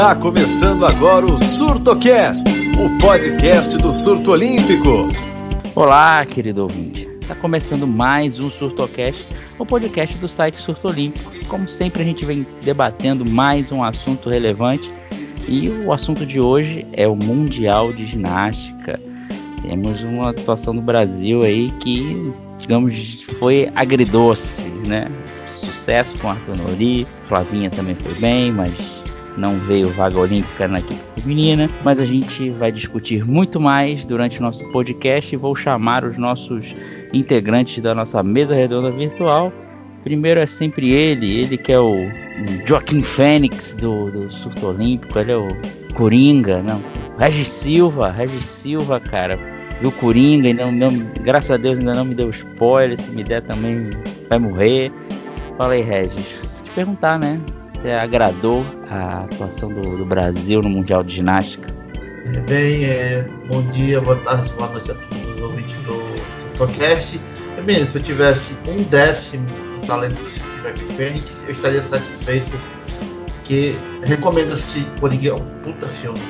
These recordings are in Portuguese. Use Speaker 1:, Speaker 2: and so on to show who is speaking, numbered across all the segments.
Speaker 1: Está começando agora o SurtoCast, o podcast do surto olímpico.
Speaker 2: Olá, querido ouvinte. Está começando mais um SurtoCast, o podcast do site Surto Olímpico. Como sempre, a gente vem debatendo mais um assunto relevante e o assunto de hoje é o Mundial de Ginástica. Temos uma situação no Brasil aí que, digamos, foi agridoce, né? Sucesso com Arthur Nori, Flavinha também foi bem, mas não veio vaga olímpica na equipe feminina, mas a gente vai discutir muito mais durante o nosso podcast e vou chamar os nossos integrantes da nossa mesa redonda virtual. Primeiro é sempre ele, ele que é o Joaquim Fênix do, do surto olímpico, ele é o Coringa, não. Regis Silva, Regis Silva, cara, viu Coringa não, não, graças a Deus ainda não me deu spoiler, se me der também vai morrer. Fala aí, Regis. Se te perguntar, né? Se agradou a atuação do, do Brasil no Mundial de Ginástica?
Speaker 3: É, bem, é, bom dia, boa tarde, boa noite a todos os ouvintes do Centrocast. Bem, se eu tivesse um décimo do talento do Web Fênix, eu estaria satisfeito. Porque recomendo assistir Coringa, é um puta filme.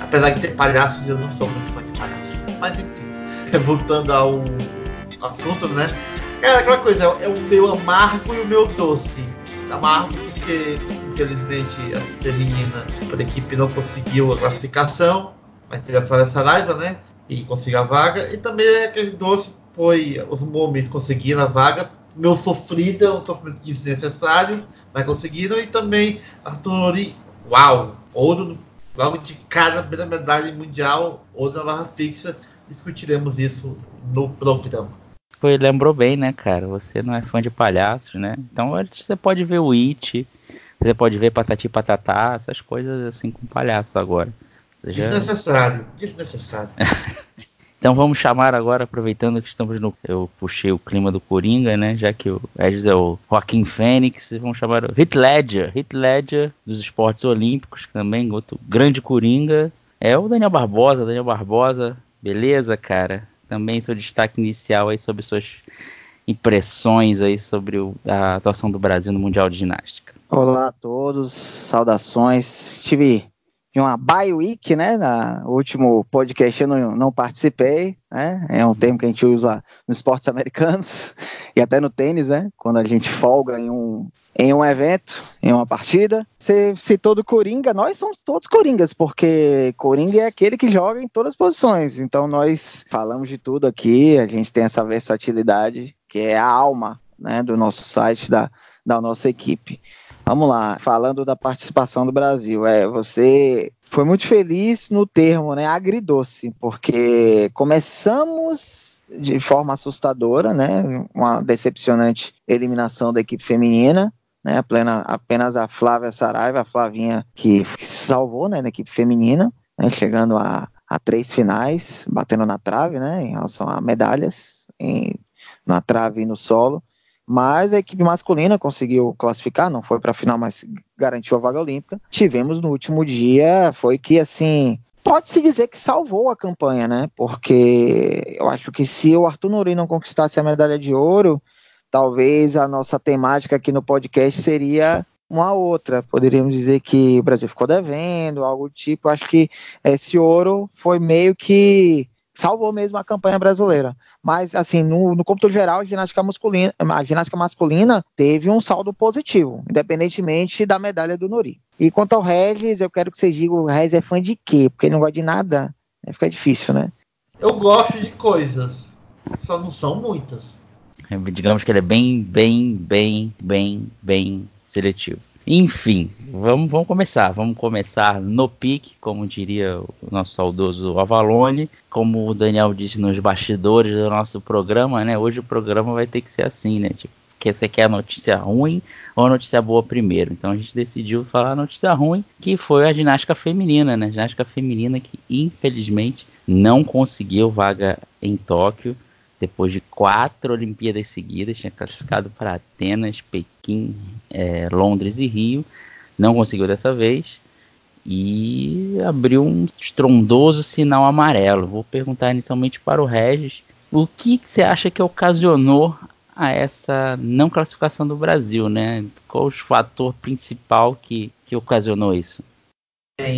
Speaker 3: Apesar de ter palhaços, eu não sou muito fã de palhaços. Mas enfim, voltando ao assunto, né? Cara, aquela coisa, é o meu amargo e o meu doce. Amargo porque, infelizmente, a feminina, a equipe não conseguiu a classificação, mas teve a Flávia Saraiva, né? E conseguiu a vaga. E também aquele doce foi os homens conseguiram a vaga. Meu sofrido, um sofrimento desnecessário, mas conseguiram. E também Arthur Nori, uau! Ouro logo de cara, primeira medalha mundial, outra barra fixa. Discutiremos isso no programa.
Speaker 2: Lembrou bem, né, cara? Você não é fã de palhaços, né? Então você pode ver o It, você pode ver Patati Patatá, essas coisas assim com palhaço agora.
Speaker 3: Já... Desnecessário, desnecessário.
Speaker 2: então vamos chamar agora, aproveitando que estamos no. Eu puxei o clima do Coringa, né? Já que o Edson é o Joaquim Fênix, vamos chamar o Hit Ledger, Hit Ledger dos esportes olímpicos, também, outro grande Coringa. É o Daniel Barbosa, Daniel Barbosa, beleza, cara? Também seu destaque inicial aí sobre suas impressões aí sobre o, a atuação do Brasil no Mundial de Ginástica.
Speaker 4: Olá a todos, saudações. Tive uma bye week, né? No último podcast eu não, não, participei, né? É um termo que a gente usa nos esportes americanos e até no tênis, né? Quando a gente folga em um, em um evento, em uma partida. Você citou do Coringa, nós somos todos Coringas, porque Coringa é aquele que joga em todas as posições. Então nós falamos de tudo aqui, a gente tem essa versatilidade que é a alma né, do nosso site, da, da nossa equipe. Vamos lá, falando da participação do Brasil. É, você foi muito feliz no termo, né? Agridoce, porque começamos de forma assustadora, né? Uma decepcionante eliminação da equipe feminina, né? Plena, apenas a Flávia Saraiva, a Flavinha, que, que salvou, né? Na equipe feminina, né, chegando a, a três finais, batendo na trave, né? Em relação a medalhas em, na trave e no solo. Mas a equipe masculina conseguiu classificar, não foi para a final, mas garantiu a vaga olímpica. Tivemos no último dia, foi que assim, pode-se dizer que salvou a campanha, né? Porque eu acho que se o Arthur Nori não conquistasse a medalha de ouro, talvez a nossa temática aqui no podcast seria uma outra. Poderíamos dizer que o Brasil ficou devendo, algo do tipo. Acho que esse ouro foi meio que salvou mesmo a campanha brasileira. Mas, assim, no, no cômputo geral, a ginástica, masculina, a ginástica masculina teve um saldo positivo, independentemente da medalha do Nori. E quanto ao Regis, eu quero que vocês digam, o Regis é fã de quê? Porque ele não gosta de nada, né? fica difícil, né?
Speaker 3: Eu gosto de coisas, só não são muitas.
Speaker 2: Digamos que ele é bem, bem, bem, bem, bem seletivo. Enfim, vamos, vamos começar. Vamos começar no pique, como diria o nosso saudoso Avalone. Como o Daniel disse nos bastidores do nosso programa, né? Hoje o programa vai ter que ser assim, né? Tipo, que você quer a notícia ruim ou a notícia boa primeiro. Então a gente decidiu falar a notícia ruim, que foi a ginástica feminina, né? A ginástica feminina que infelizmente não conseguiu vaga em Tóquio depois de quatro Olimpíadas seguidas, tinha classificado para Atenas, Pequim, é, Londres e Rio, não conseguiu dessa vez e abriu um estrondoso sinal amarelo. Vou perguntar inicialmente para o Regis o que você acha que ocasionou a essa não classificação do Brasil, né? Qual o fator principal que, que ocasionou isso?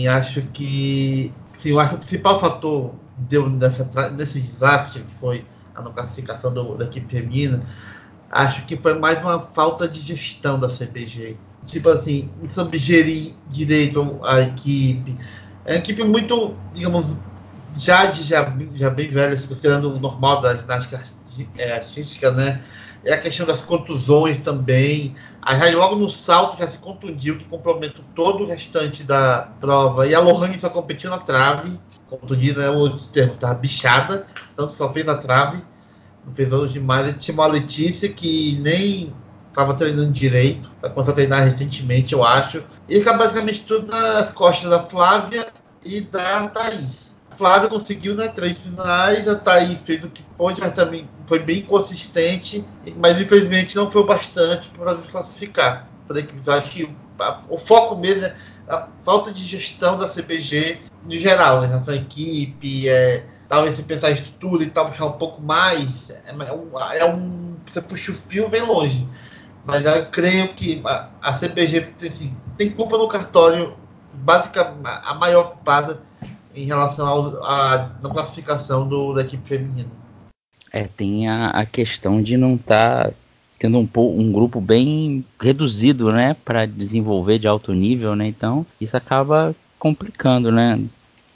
Speaker 3: acho que sim, eu acho que o principal fator deu nessa, nesse desastre que foi a não classificação do, da equipe feminina, acho que foi mais uma falta de gestão da CBG. Tipo assim, não soube gerir direito a equipe. É uma equipe muito, digamos, já, já, já bem velha, considerando o normal da ginástica é, artística, né? É a questão das contusões também. A Rai logo no salto já se contundiu, que comprometeu todo o restante da prova. E a Lohane só competiu na trave, como tu diz, né? Termos, estava bichada, tanto só fez a trave. Não fez hoje demais. Tinha uma Letícia que nem estava treinando direito, tá começando a treinar recentemente, eu acho. E fica basicamente tudo nas costas da Flávia e da Thaís. Flávia conseguiu né, três finais, a Thaís fez o que pôde, mas também foi bem consistente, mas infelizmente não foi bastante para nos classificar. Acho que o foco mesmo é a falta de gestão da CBG no geral, em relação à equipe, é, talvez se pensar em estudo e tal, puxar um pouco mais, é, é, um, é um. Você puxa o fio bem longe. Mas eu creio que a, a CBG assim, tem culpa no cartório, basicamente a maior culpada em relação à classificação do, da equipe feminina.
Speaker 2: É, tem a, a questão de não estar tá tendo um, um grupo bem reduzido, né, para desenvolver de alto nível, né? Então isso acaba complicando, né?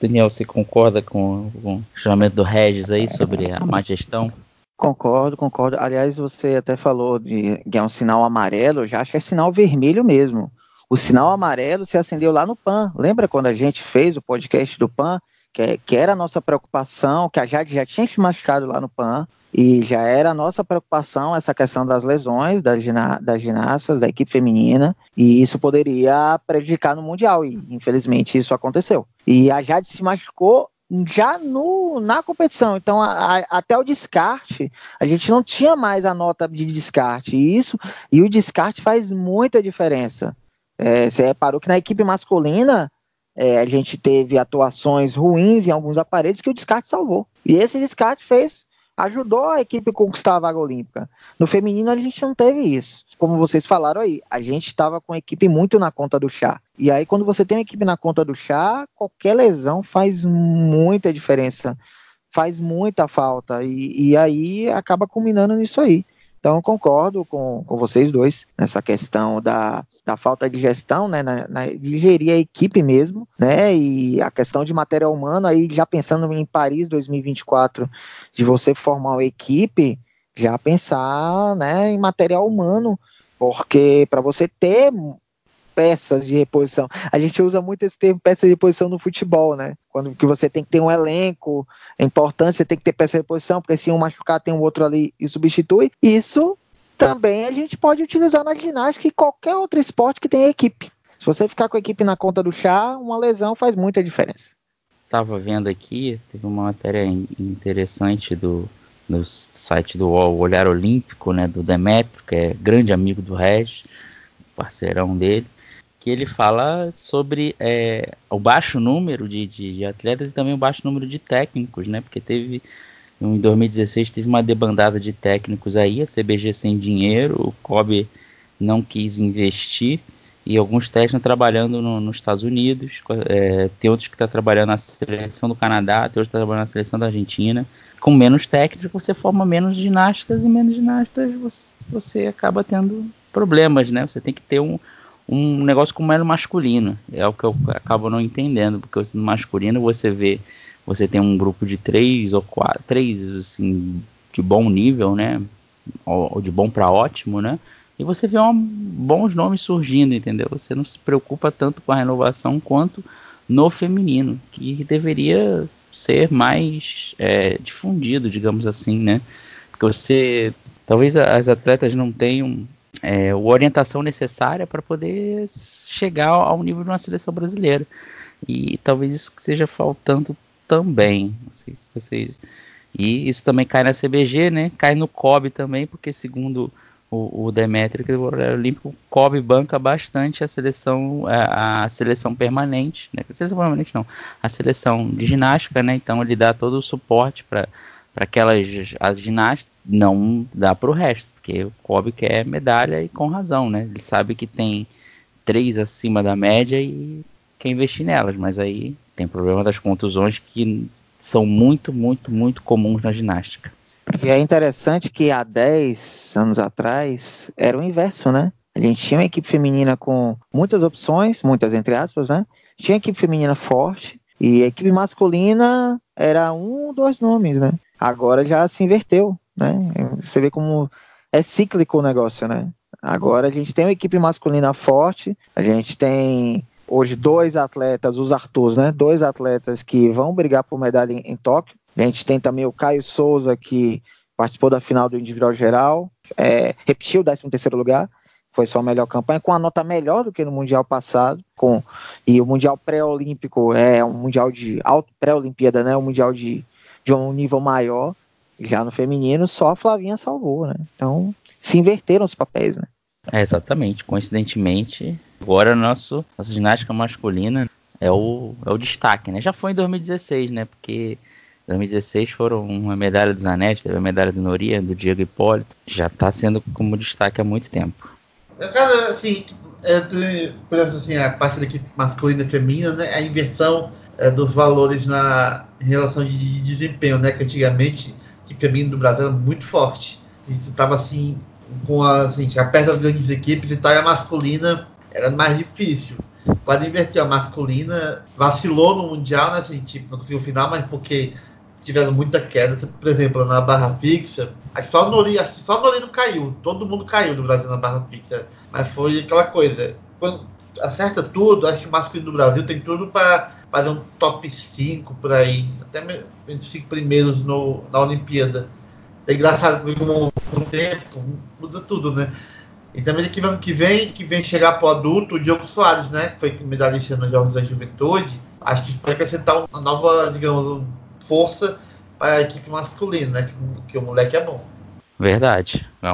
Speaker 2: Daniel, você concorda com, com o chamamento do Regis aí sobre a má gestão?
Speaker 4: Concordo, concordo. Aliás, você até falou de que é um sinal amarelo, eu já acho que é sinal vermelho mesmo. O sinal amarelo se acendeu lá no PAN. Lembra quando a gente fez o podcast do PAN? Que, que era a nossa preocupação, que a Jade já tinha se machucado lá no PAN, e já era a nossa preocupação essa questão das lesões das, das ginastas, da equipe feminina, e isso poderia prejudicar no Mundial, e infelizmente isso aconteceu. E a Jade se machucou já no, na competição. Então, a, a, até o descarte, a gente não tinha mais a nota de descarte. E isso, e o descarte faz muita diferença. É, você reparou que na equipe masculina é, a gente teve atuações ruins em alguns aparelhos que o descarte salvou. E esse descarte fez, ajudou a equipe a conquistar a vaga olímpica. No feminino a gente não teve isso. Como vocês falaram aí, a gente estava com a equipe muito na conta do chá. E aí quando você tem uma equipe na conta do chá, qualquer lesão faz muita diferença, faz muita falta. E, e aí acaba culminando nisso aí. Então, concordo com, com vocês dois nessa questão da, da falta de gestão, né, na, na, de gerir a equipe mesmo, né, e a questão de material humano, aí já pensando em Paris 2024, de você formar uma equipe, já pensar, né, em material humano, porque para você ter peças de reposição. A gente usa muito esse termo peça de reposição no futebol, né? Quando que você tem que ter um elenco, é importante você tem que ter peça de reposição, porque se um machucar tem um outro ali e substitui. Isso também a gente pode utilizar na ginástica e qualquer outro esporte que tenha equipe. Se você ficar com a equipe na conta do chá, uma lesão faz muita diferença.
Speaker 2: Estava vendo aqui, teve uma matéria interessante do, no site do Olhar Olímpico, né, do Demetrio, que é grande amigo do Regis, parceirão dele que ele fala sobre é, o baixo número de, de, de, atletas e também o baixo número de técnicos, né? Porque teve em 2016 teve uma debandada de técnicos aí, a CBG sem dinheiro, o Kobe não quis investir e alguns técnicos trabalhando no, nos Estados Unidos, é, tem outros que estão tá trabalhando na seleção do Canadá, tem outros que estão tá trabalhando na seleção da Argentina. Com menos técnicos você forma menos ginásticas e menos ginastas você, você acaba tendo problemas, né? Você tem que ter um um negócio como era masculino. É o que eu acabo não entendendo, porque no masculino você vê, você tem um grupo de três ou quatro, três assim, de bom nível, né? Ou, de bom para ótimo, né? E você vê um, bons nomes surgindo, entendeu? Você não se preocupa tanto com a renovação quanto no feminino, que deveria ser mais é, difundido, digamos assim, né? Porque você, talvez as atletas não tenham é, orientação necessária para poder chegar ao nível de uma seleção brasileira. E talvez isso seja faltando também. Não sei se vocês. E isso também cai na CBG, né? Cai no COB também, porque segundo o, o Demetrio, que o Olímpico, o COB banca bastante a seleção, a, a, seleção permanente, né? A seleção permanente não, a seleção de ginástica, né? Então ele dá todo o suporte para para aquelas as ginastas, não dá para o resto, porque o Kobe quer medalha e com razão, né? Ele sabe que tem três acima da média e quer investir nelas, mas aí tem problema das contusões que são muito, muito, muito comuns na ginástica.
Speaker 4: E é interessante que há 10 anos atrás era o inverso, né? A gente tinha uma equipe feminina com muitas opções, muitas entre aspas, né? Tinha equipe feminina forte e a equipe masculina era um dois nomes, né? Agora já se inverteu, né? Você vê como é cíclico o negócio, né? Agora a gente tem uma equipe masculina forte, a gente tem hoje dois atletas, os Arturs, né? Dois atletas que vão brigar por medalha em, em Tóquio. A gente tem também o Caio Souza, que participou da final do individual geral, é, repetiu o 13 terceiro lugar, foi sua melhor campanha, com a nota melhor do que no Mundial passado, com e o Mundial pré-olímpico é um Mundial de pré-olimpíada, né? Um Mundial de, de um nível maior. Já no feminino, só a Flavinha salvou, né? Então, se inverteram os papéis, né?
Speaker 2: É, exatamente. Coincidentemente, agora nosso, nossa ginástica masculina é o, é o destaque, né? Já foi em 2016, né? Porque 2016 foram uma medalha do Zanetti, teve a medalha do Noria, do Diego Hipólito. Já está sendo como destaque há muito tempo.
Speaker 3: Cara, assim, é, por exemplo, assim, a parte da equipe masculina e feminina, né, a inversão é, dos valores na, em relação de, de, desempenho, né, que antigamente a feminina do Brasil era muito forte. Você estava assim, com a, assim, já perto das grandes equipes, então a masculina era mais difícil. Quando inverteu a masculina, vacilou no Mundial, né, assim, tipo, não conseguiu o final, mas porque tiveram muita queda. Por exemplo, na barra fixa, só o Nori, acho que só o Nori não caiu. Todo mundo caiu no Brasil na barra fixa. Mas foi aquela coisa. Quando acerta tudo, acho que o masculino do Brasil tem tudo para fazer um top 5 por aí. Até os 5 primeiros no, na Olimpíada. É engraçado como com o tempo muda tudo, né? E também que ano que vem, que vem chegar o adulto, o Diogo Soares, né? Que foi medalhista nos Jogos da Juventude. Acho que isso pode acrescentar uma nova, digamos, força para a equipe masculina, né? Que, que, o moleque é bom.
Speaker 2: Verdade. É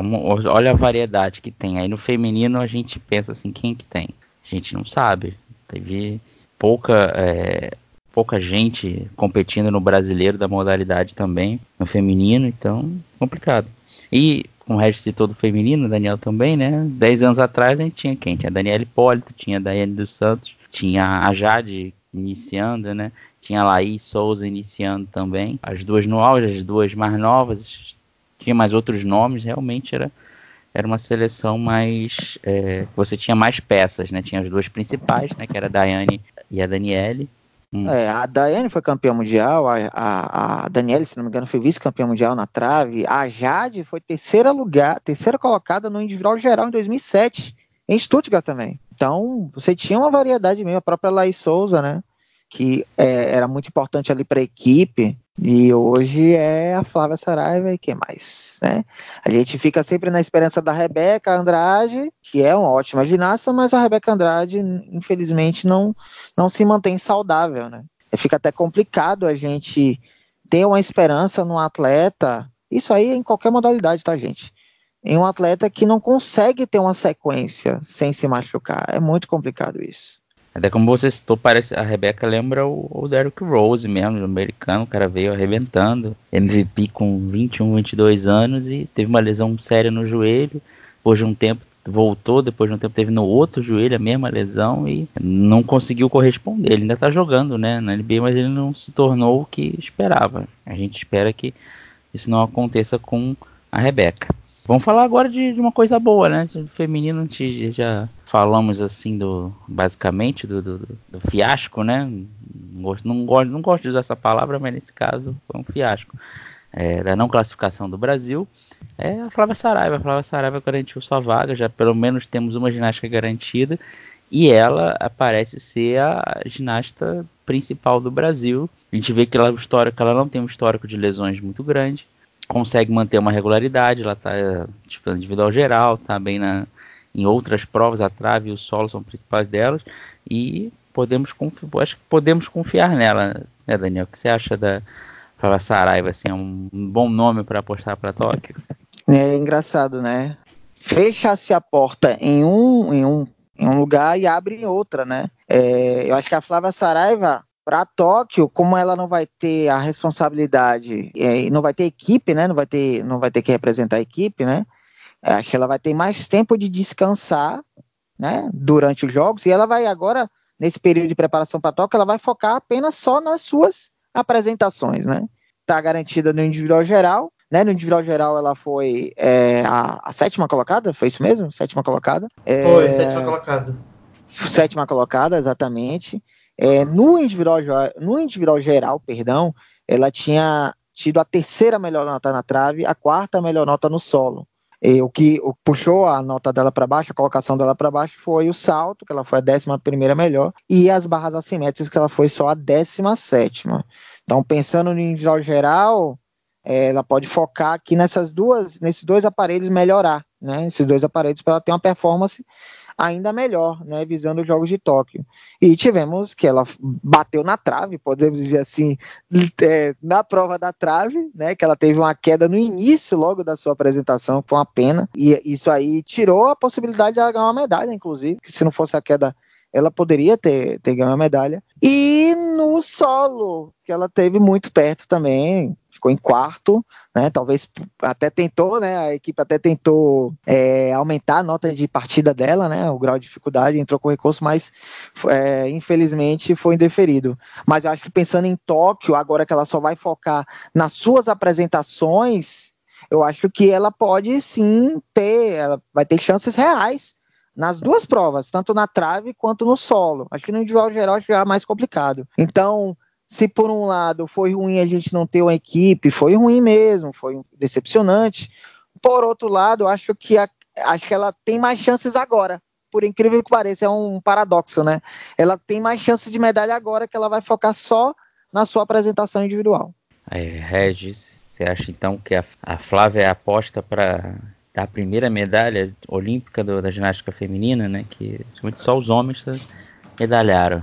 Speaker 2: olha a variedade que tem. Aí no feminino a gente pensa assim, quem que tem? A gente não sabe. Teve pouca, é, pouca gente competindo no brasileiro da modalidade também, no feminino, então complicado. E com o resto citou do feminino, Daniel também, né? Dez anos atrás a gente tinha quem? Tinha a Daniela Hipólito, tinha a Daiane dos Santos, tinha a Jade iniciando, né? Tinha a Laís Souza iniciando também. As duas no auge, as duas mais novas. Tinha mais outros nomes, realmente era, era uma seleção mais. É, você tinha mais peças, né? Tinha as duas principais, né? Que era a Daiane e a Daniele.
Speaker 4: Hum. É, a Daiane foi campeã mundial, a, a, a Daniele, se não me engano, foi vice-campeã mundial na trave. A Jade foi terceira lugar, terceira colocada no individual geral em 2007, em Stuttgart também. Então, você tinha uma variedade mesmo, a própria Laís Souza, né? que é, era muito importante ali para a equipe, e hoje é a Flávia Saraiva e quem mais, né? A gente fica sempre na esperança da Rebeca Andrade, que é uma ótima ginasta, mas a Rebeca Andrade, infelizmente, não, não se mantém saudável, né? Fica até complicado a gente ter uma esperança num atleta, isso aí em qualquer modalidade, tá, gente? Em um atleta que não consegue ter uma sequência sem se machucar. É muito complicado isso.
Speaker 2: Até como você citou, parece a Rebeca lembra o, o Derrick Rose mesmo, o americano, o cara veio arrebentando, MVP com 21, 22 anos e teve uma lesão séria no joelho, depois de um tempo voltou, depois de um tempo teve no outro joelho a mesma lesão e não conseguiu corresponder. Ele ainda tá jogando, né, na NBA, mas ele não se tornou o que esperava. A gente espera que isso não aconteça com a Rebeca. Vamos falar agora de, de uma coisa boa, né? De feminino, já falamos assim do basicamente do, do, do fiasco, né? Não gosto, não, gosto, não gosto de usar essa palavra, mas nesse caso foi um fiasco. É, da não classificação do Brasil. É a Flávia Saraiva. A Flávia Saraiva garantiu sua vaga, já pelo menos temos uma ginástica garantida. E ela parece ser a ginasta principal do Brasil. A gente vê que ela, histórico, ela não tem um histórico de lesões muito grande consegue manter uma regularidade, ela está tipo, individual geral, está bem na, em outras provas, a trave e o solo são principais delas, e podemos acho que podemos confiar nela, né, Daniel? O que você acha da Fala Saraiva? Assim, é um bom nome para apostar para Tóquio?
Speaker 4: É engraçado, né? Fecha-se a porta em um, em um, em um lugar e abre em outra, né? É, eu acho que a Flávia Saraiva para Tóquio, como ela não vai ter a responsabilidade é, e não vai ter equipe, né? Não vai ter, não vai ter que representar a equipe, né? É, acho que ela vai ter mais tempo de descansar, né? Durante os jogos e ela vai agora nesse período de preparação para Tóquio, ela vai focar apenas só nas suas apresentações, né? Está garantida no individual geral, né? No individual geral ela foi é, a, a, sétima colocada, foi isso mesmo? Sétima colocada?
Speaker 3: É, foi, sétima colocada.
Speaker 4: Sétima colocada, exatamente. É, no, individual, no individual geral, perdão, ela tinha tido a terceira melhor nota na trave, a quarta melhor nota no solo. E o que o, puxou a nota dela para baixo, a colocação dela para baixo, foi o salto, que ela foi a décima primeira melhor, e as barras assimétricas, que ela foi só a décima sétima. Então, pensando no individual geral, é, ela pode focar aqui nessas duas, nesses dois aparelhos melhorar, né? Esses dois aparelhos para ela ter uma performance ainda melhor, né, visando os Jogos de Tóquio. E tivemos que ela bateu na trave, podemos dizer assim, é, na prova da trave, né, que ela teve uma queda no início logo da sua apresentação, foi uma pena, e isso aí tirou a possibilidade de ela ganhar uma medalha, inclusive, que se não fosse a queda ela poderia ter, ter ganho a medalha. E no solo, que ela teve muito perto também, ficou em quarto, né? Talvez até tentou, né? A equipe até tentou é, aumentar a nota de partida dela, né? O grau de dificuldade, entrou com recurso, mas é, infelizmente foi indeferido. Mas eu acho que pensando em Tóquio, agora que ela só vai focar nas suas apresentações, eu acho que ela pode sim ter, ela vai ter chances reais nas duas provas, tanto na trave quanto no solo. Acho que no individual geral já é mais complicado. Então, se por um lado foi ruim a gente não ter uma equipe, foi ruim mesmo, foi decepcionante. Por outro lado, acho que, a, acho que ela tem mais chances agora. Por incrível que pareça, é um paradoxo, né? Ela tem mais chances de medalha agora que ela vai focar só na sua apresentação individual.
Speaker 2: É, Regis, você acha então que a, a Flávia é a aposta para a primeira medalha olímpica do, da ginástica feminina, né? Que só os homens medalharam.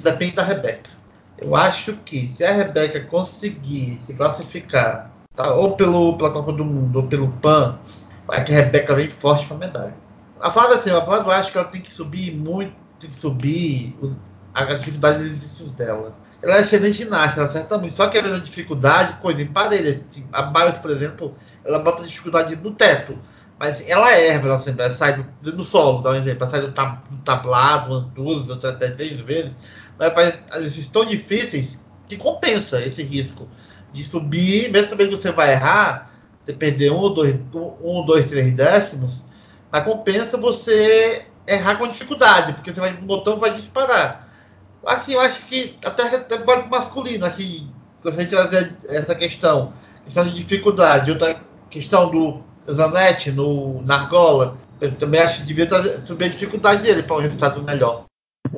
Speaker 3: Depende da Rebeca. Eu acho que se a Rebeca conseguir se classificar, tá, ou pelo, pela Copa do Mundo, ou pelo PAN, vai que a Rebeca vem forte para medalha. A Flávia, assim, a Flávia eu acho que ela tem que subir muito, tem que subir os, a dificuldade dos exercícios dela. Ela é excelente ginasta, ela acerta muito. Só que a dificuldade, coisa em parede. Tipo, a Bios, por exemplo, ela bota dificuldade no teto. Mas ela erra, ela, sempre, ela sai do, no solo, dá um exemplo. Ela sai do, tab, do tablado umas duas, até três vezes mas tão difíceis que compensa esse risco de subir, mesmo sabendo que você vai errar, você perder um, dois, um, dois, três décimos, mas compensa você errar com dificuldade, porque você vai, o botão vai disparar. Assim, eu acho que até, até masculino aqui, gostaria de trazer essa questão, questão de dificuldade, outra questão do Zanetti no, na argola, eu também acho que devia trazer, subir a dificuldade dele para um resultado melhor.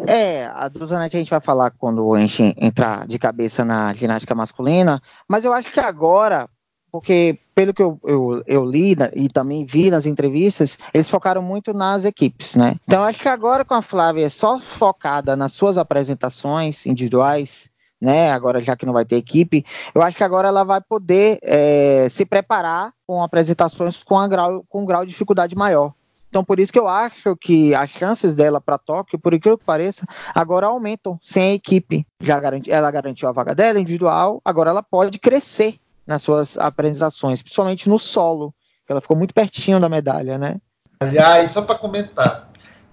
Speaker 4: É, a do Zanetti a gente vai falar quando a gente entrar de cabeça na ginástica masculina, mas eu acho que agora, porque pelo que eu, eu, eu li e também vi nas entrevistas, eles focaram muito nas equipes, né? Então acho que agora com a Flávia só focada nas suas apresentações individuais, né? Agora já que não vai ter equipe, eu acho que agora ela vai poder é, se preparar com apresentações com, grau, com um grau de dificuldade maior. Então, por isso que eu acho que as chances dela para Tóquio, por incrível que pareça, agora aumentam sem a equipe. Já garanti, ela garantiu a vaga dela individual, agora ela pode crescer nas suas apresentações, principalmente no solo, que ela ficou muito pertinho da medalha, né?
Speaker 3: Aliás, só para comentar,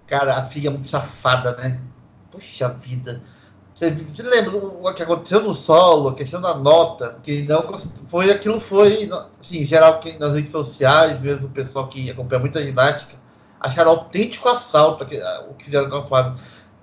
Speaker 3: cara, a filha é muito safada, né? Puxa vida. Você, você, lembra o que aconteceu no solo, a questão da nota, que não foi aquilo foi, assim, em geral, nas redes sociais, mesmo o pessoal que acompanha muita ginástica, acharam autêntico assalto o que fizeram com a Flávia.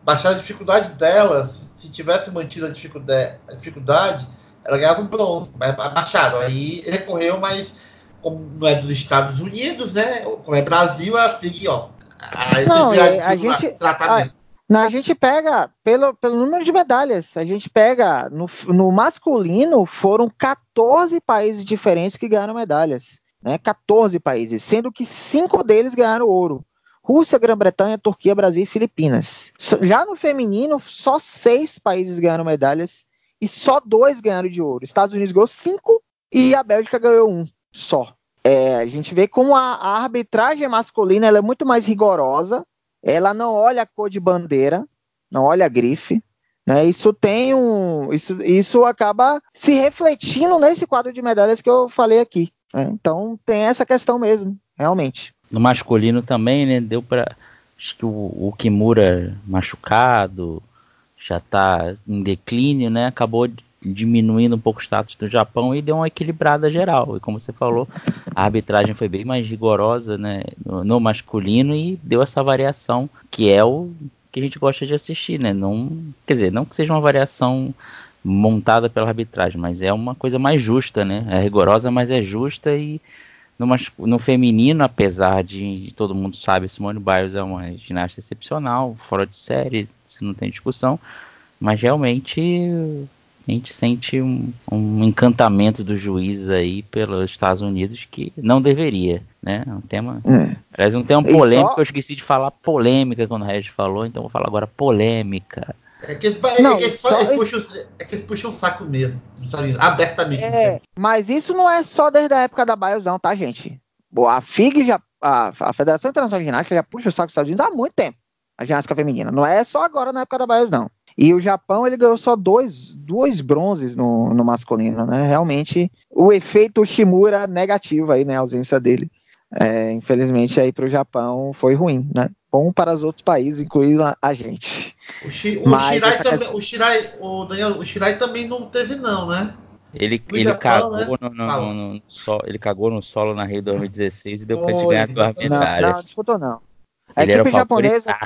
Speaker 3: Baixaram a dificuldade dela, se tivesse mantido a dificuldade, a dificuldade ela ganhava um bronze, mas baixaram. Aí recorreu, mas como não é dos Estados Unidos, né? Como é Brasil, a FIG, ó.
Speaker 4: A, não, a, a gente. A, a, gente pega pelo, pelo número de medalhas. A gente pega no, no masculino foram 14 países diferentes que ganharam medalhas. Né, 14 países, sendo que cinco deles ganharam ouro. Rússia, Grã-Bretanha, Turquia, Brasil e Filipinas. Já no feminino, só seis países ganharam medalhas e só dois ganharam de ouro. Estados Unidos ganhou cinco e a Bélgica ganhou um só. É, a gente vê como a, a arbitragem masculina é muito mais rigorosa. Ela não olha a cor de bandeira, não olha a grife. Né? Isso tem um, isso, isso acaba se refletindo nesse quadro de medalhas que eu falei aqui. Né? Então tem essa questão mesmo, realmente
Speaker 2: no masculino também, né? Deu para acho que o, o Kimura machucado, já está em declínio, né? Acabou diminuindo um pouco o status do Japão e deu uma equilibrada geral. E como você falou, a arbitragem foi bem mais rigorosa né, no, no masculino e deu essa variação que é o que a gente gosta de assistir, né? Não, quer dizer, não que seja uma variação montada pela arbitragem, mas é uma coisa mais justa, né? É rigorosa, mas é justa e no, no feminino, apesar de todo mundo sabe, Simone Biles é uma ginasta excepcional, fora de série, se não tem discussão, mas realmente a gente sente um, um, encantamento dos juízes aí pelos Estados Unidos que não deveria, né? É um tema, é. aliás, um tema polêmico. Só... Eu esqueci de falar polêmica quando o Regis falou, então vou falar agora polêmica.
Speaker 3: É que, eles, não, é, que eles, só, eles puxam, é que eles puxam o saco mesmo, abertamente.
Speaker 4: É, mas isso não é só desde a época da BIOS, não, tá, gente? A FIG já. A, a Federação Internacional de Ginástica já puxa o saco dos Estados Unidos há muito tempo. A ginástica feminina. Não é só agora na época da BIOS, não. E o Japão ele ganhou só dois, dois bronzes no, no masculino, né? Realmente o efeito Shimura negativo aí, né? A ausência dele. É, infelizmente aí para o Japão foi ruim, né? Bom para os outros países, incluindo a gente.
Speaker 3: O, Shi, o Shirai também, questão... o Shirai, o Daniel, o Shirai também não teve não, né?
Speaker 2: Ele, ele Japão, cagou né? no, no, no, no solo, ele cagou no solo na Rio 2016 e deu pra de ganhar duas medalhas.
Speaker 4: Não, não disputou não. A ele equipe japonesa,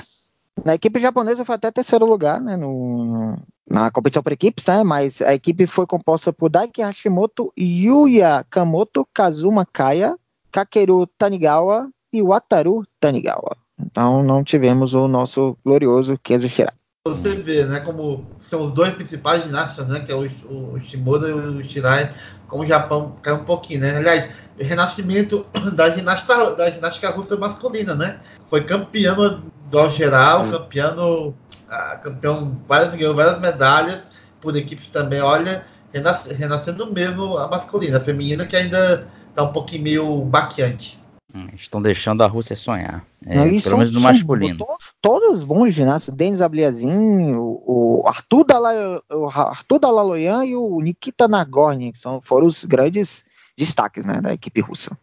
Speaker 4: na equipe japonesa foi até terceiro lugar, né, no, na competição por equipes, né, mas a equipe foi composta por Daiki Hashimoto, Yuya Kamoto, Kazuma Kaya, Kakeru Tanigawa e Wataru Tanigawa. Então não tivemos o nosso glorioso Kenzo Shirai.
Speaker 3: Você vê, né, como são os dois principais ginastas, né, que é o, o Shimoda e o Shirai, como o Japão cai um pouquinho, né? Aliás, o renascimento da ginástica, da ginástica russa masculina, né? Foi campeão do geral, campeão, ah, campeão várias, ganhou várias medalhas por equipes também. Olha, renas, renascendo mesmo a masculina, a feminina que ainda está um pouquinho meio baqueante.
Speaker 2: Hum, estão deixando a Rússia sonhar. É, pelo menos no masculino.
Speaker 4: Todos, todos os bons ginastas, Denis Abliazin, o, o Arthur, Dalla, o Arthur Dalaloyan e o Nikita Nagorny, que são, foram os grandes destaques né, da equipe russa.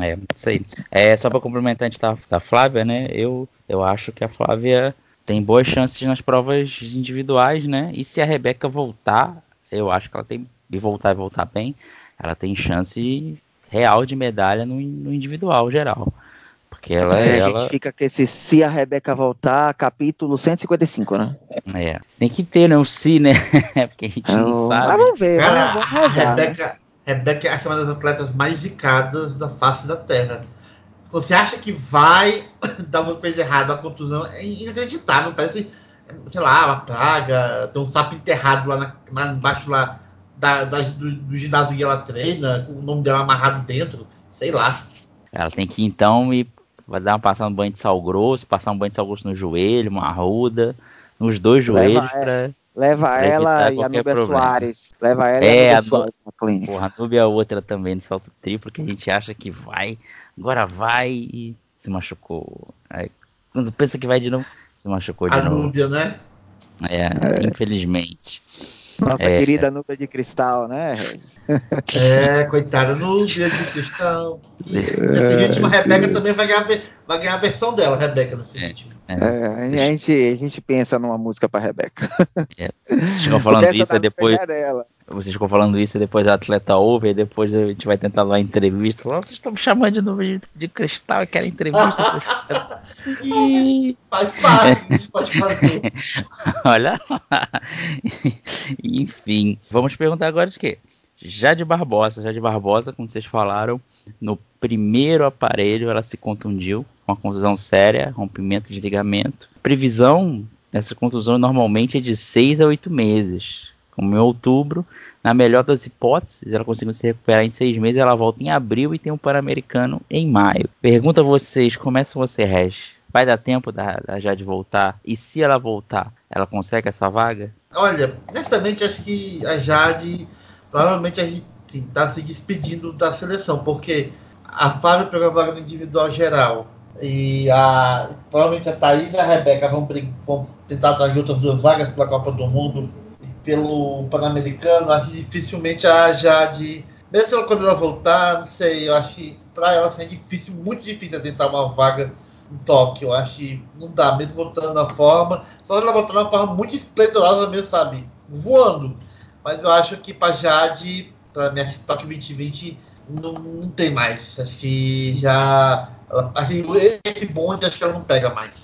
Speaker 2: É, isso aí. É, só para complementar antes da, da Flávia, né? Eu, eu acho que a Flávia tem boas chances nas provas individuais, né? E se a Rebeca voltar, eu acho que ela tem. E voltar e voltar bem, ela tem chance real de medalha no, no individual geral. Porque ela, é,
Speaker 4: ela... A gente fica com esse se a Rebeca voltar, capítulo 155, né?
Speaker 2: É. Tem que ter, né? Um se, né? Porque a gente não, não sabe.
Speaker 3: Mas vamos ver. Cara, vamos, vamos a, Rebeca, Rebeca é uma das atletas mais zicadas da face da Terra. Você acha que vai dar alguma coisa errada, uma contusão, é inacreditável. Parece, sei lá, uma praga, tem um sapo enterrado lá, na, lá embaixo lá da, da, do, do ginásio que ela treina, com o nome dela amarrado dentro, sei lá.
Speaker 2: Ela tem que então ir vai dar uma passada no banho de sal grosso, passar um banho de sal grosso no joelho, uma arruda, nos dois joelhos para
Speaker 4: Leva ela e a Nubia Soares. Leva ela
Speaker 2: é, e a Nubia Soares na clínica. Porra, a Nubia é outra também no salto triplo, que a gente acha que vai, agora vai e se machucou. Aí, quando pensa que vai de novo, se machucou de
Speaker 3: a
Speaker 2: novo.
Speaker 3: A Núbia, né?
Speaker 2: É, é, infelizmente.
Speaker 4: Nossa é, querida nuvem de cristal, né?
Speaker 3: É, coitada, nuvem de cristal. E nesse ritmo, a Rebeca também vai ganhar, vai ganhar a versão dela, Rebeca, nesse é, ritmo. É,
Speaker 4: a, gente, a gente pensa numa música pra Rebeca.
Speaker 2: É. Ficam falando isso e depois. Vocês ficam falando isso e depois a atleta ouve, e depois a gente vai tentar lá entrevista. Falar, vocês estão me chamando de nuvem de, de cristal, eu quero entrevista.
Speaker 3: e... Faz parte, a gente pode fazer.
Speaker 2: Olha lá. Enfim, vamos perguntar agora de quê? Jade Barbosa. Jade Barbosa, como vocês falaram, no primeiro aparelho ela se contundiu, uma contusão séria, rompimento de ligamento. Previsão dessa contusão normalmente é de 6 a 8 meses. Como em outubro, na melhor das hipóteses, ela conseguiu se recuperar em seis meses, ela volta em abril e tem um Pan-Americano em maio. Pergunta a vocês, começa você, Regis. Vai dar tempo da, da Jade voltar? E se ela voltar, ela consegue essa vaga?
Speaker 3: Olha, honestamente, acho que a Jade provavelmente está se despedindo da seleção, porque a Fábio pegou a vaga no individual geral. E a, provavelmente a Thaís e a Rebeca vão, vão tentar atrair outras duas vagas pela Copa do Mundo pelo Pan-Americano. Acho dificilmente a Jade, mesmo quando ela voltar, não sei, eu acho que para ela seria difícil, muito difícil tentar uma vaga em Tóquio. Eu acho que não dá, mesmo voltando na forma. Só ela voltando na forma muito esplendorosa mesmo, sabe? Voando. Mas eu acho que pra Jade, pra minha Tóquio 2020, não, não tem mais. Acho que já. Assim, esse bonde acho que ela não pega mais.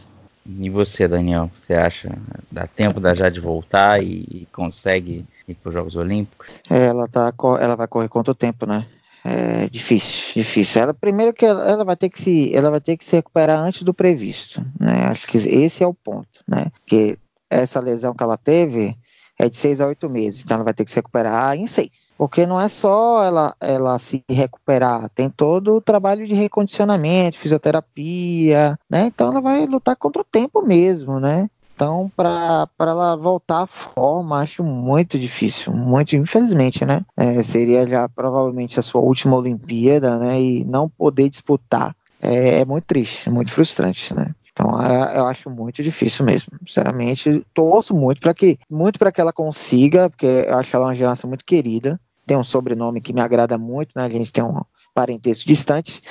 Speaker 2: E você, Daniel, você acha dá tempo da Jade voltar e, e consegue ir para os Jogos Olímpicos?
Speaker 4: Ela tá, ela vai correr contra o tempo, né? É difícil, difícil. Ela primeiro que ela, ela, vai ter que se, ela vai ter que se recuperar antes do previsto, né? Acho que esse é o ponto, né? Porque essa lesão que ela teve é de seis a oito meses, então ela vai ter que se recuperar em seis. Porque não é só ela, ela se recuperar, tem todo o trabalho de recondicionamento, fisioterapia, né? Então ela vai lutar contra o tempo mesmo, né? Então, para ela voltar à forma, acho muito difícil, muito, infelizmente, né? É, seria já provavelmente a sua última Olimpíada, né? E não poder disputar é, é muito triste, muito frustrante, né? Então eu acho muito difícil mesmo. Sinceramente, torço muito para que muito para que ela consiga, porque eu acho ela uma criança muito querida. Tem um sobrenome que me agrada muito, né? A gente tem um parentesco distante,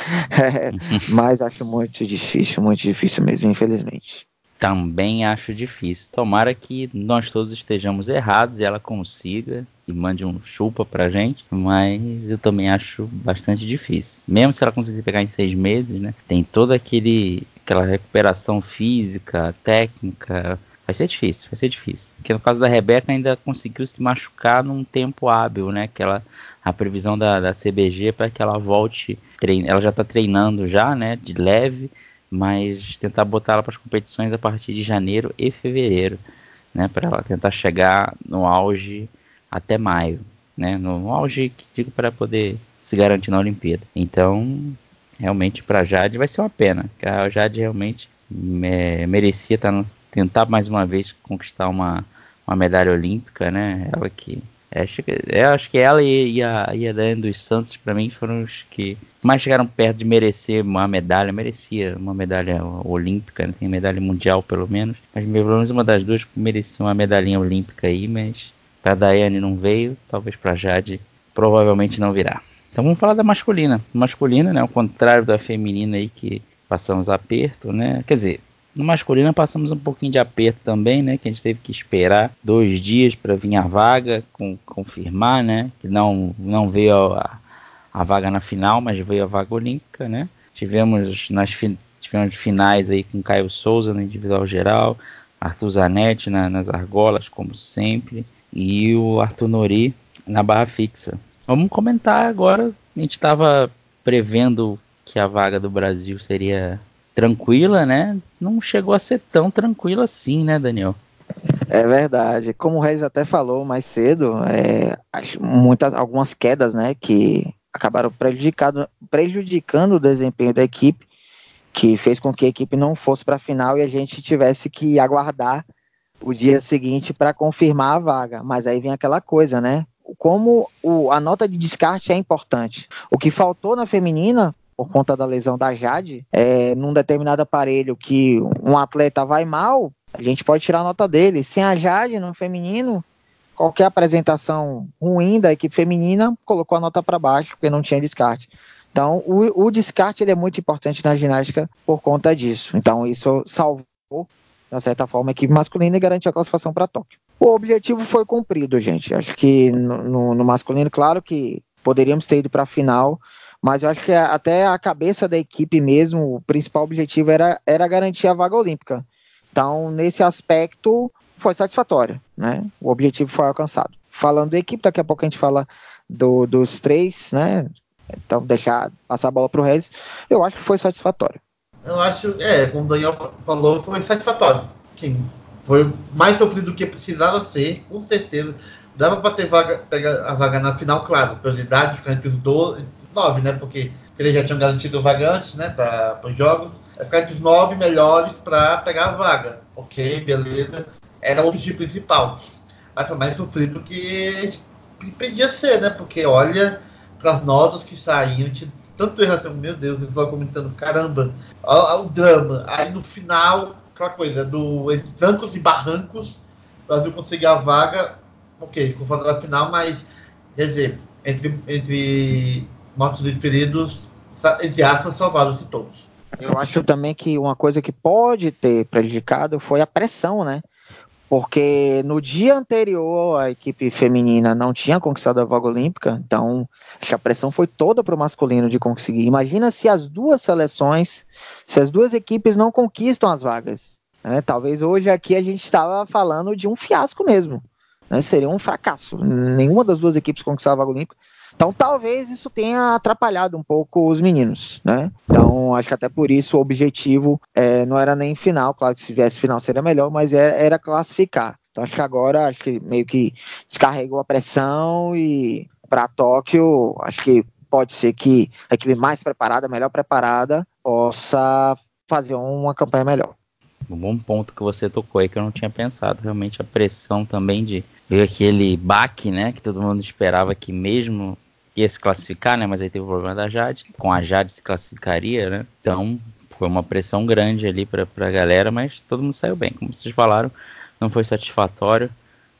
Speaker 4: mas acho muito difícil, muito difícil mesmo, infelizmente.
Speaker 2: Também acho difícil. Tomara que nós todos estejamos errados e ela consiga e mande um chupa pra gente, mas eu também acho bastante difícil. Mesmo se ela conseguir pegar em seis meses, né? Tem todo aquele aquela recuperação física, técnica. Vai ser difícil, vai ser difícil. Porque no caso da Rebeca ainda conseguiu se machucar num tempo hábil, né? Que ela, a previsão da, da CBG é para que ela volte, treine, ela já está treinando já, né? De leve, mas tentar botar ela para as competições a partir de janeiro e fevereiro, né? Para ela tentar chegar no auge até maio, né? No auge digo para poder se garantir na Olimpíada. Então realmente para Jade vai ser uma pena. A Jade realmente é, merecia tá tentar mais uma vez conquistar uma, uma medalha olímpica, né? Ela que é, acho que, eu é, acho que ela e, e a, e a Daiane dos Santos, para mim, foram os que mais chegaram perto de merecer uma medalha. Merecia uma medalha olímpica, né? tem medalha mundial pelo menos. Mas pelo menos uma das duas merecia uma medalhinha olímpica aí, mas para Daiane não veio, talvez para Jade provavelmente não virá. Então vamos falar da masculina. Masculina, né? Ao contrário da feminina aí que passamos aperto, né? Quer dizer, no masculino passamos um pouquinho de aperto também, né? Que a gente teve que esperar dois dias para vir a vaga, com, confirmar, né? Que não, não veio a, a, vaga na final, mas veio a vaga olímpica, né? Tivemos nas tivemos finais aí com Caio Souza no individual geral, Arthur Zanetti na, nas argolas, como sempre, e o Arthur Nori na barra fixa. Vamos comentar agora. A gente estava prevendo que a vaga do Brasil seria tranquila, né? Não chegou a ser tão tranquila assim, né, Daniel?
Speaker 4: É verdade. Como o Reis até falou mais cedo, é, muitas, algumas quedas, né, que acabaram prejudicando, prejudicando o desempenho da equipe, que fez com que a equipe não fosse para a final e a gente tivesse que aguardar o dia seguinte para confirmar a vaga. Mas aí vem aquela coisa, né? Como o, a nota de descarte é importante. O que faltou na feminina, por conta da lesão da Jade, é, num determinado aparelho que um atleta vai mal, a gente pode tirar a nota dele. Sem a Jade no feminino, qualquer apresentação ruim da equipe feminina colocou a nota para baixo, porque não tinha descarte. Então, o, o descarte é muito importante na ginástica por conta disso. Então, isso salvou de certa forma, a equipe masculina e garantir a classificação para Tóquio. O objetivo foi cumprido, gente. Acho que no, no, no masculino, claro que poderíamos ter ido para a final, mas eu acho que até a cabeça da equipe mesmo, o principal objetivo era, era garantir a vaga olímpica. Então, nesse aspecto, foi satisfatório, né? O objetivo foi alcançado. Falando da equipe, daqui a pouco a gente fala do, dos três, né? Então, deixar passar a bola para o Reis. Eu acho que foi satisfatório
Speaker 3: eu acho, é, como o Daniel falou, foi satisfatório. Sim, foi mais sofrido do que precisava ser, com certeza. Dava para ter vaga, pegar a vaga na final, claro, prioridade ficar entre os 12, 9, né? Porque eles já tinham garantido vaga antes, né? Para os jogos. É ficar entre os 9 melhores para pegar a vaga. Ok, beleza. Era o objetivo principal. Mas foi mais sofrido do que podia ser, né? Porque olha, para as notas que saíam, tanto erro assim, meu Deus, eles logo comentando, caramba, o, o, drama. Aí no final, aquela coisa, do, entre trancos e barrancos, o Brasil conseguiu a vaga, ok, ficou fora da final, mas, quer dizer, entre, entre mortos e feridos, entre aspas, salvaram-se todos.
Speaker 4: Eu acho também que uma coisa que pode ter prejudicado foi a pressão, né? Porque no dia anterior a equipe feminina não tinha conquistado a vaga olímpica, então a pressão foi toda para o masculino de conseguir. Imagina se as duas seleções, se as duas equipes não conquistam as vagas. Né? Talvez hoje aqui a gente estava falando de um fiasco mesmo. Né? Seria um fracasso. Nenhuma das duas equipes conquistava a vaga olímpica. Então talvez isso tenha atrapalhado um pouco os meninos, né? Então acho que até por isso o objetivo é, não era nem final, claro que se tivesse final seria melhor, mas era, é, era classificar. Então acho que agora acho que meio que descarregou a pressão e para Tóquio acho que pode ser que a equipe mais preparada, melhor preparada, possa fazer uma campanha melhor.
Speaker 2: Um bom ponto que você tocou aí que eu não tinha pensado. Realmente a pressão também de ver aquele baque, né? Que todo mundo esperava que mesmo ia se classificar, né? Mas aí teve o problema da Jade. Com a Jade se classificaria, né? Então foi uma pressão grande ali para a galera, mas todo mundo saiu bem. Como vocês falaram, não foi satisfatório,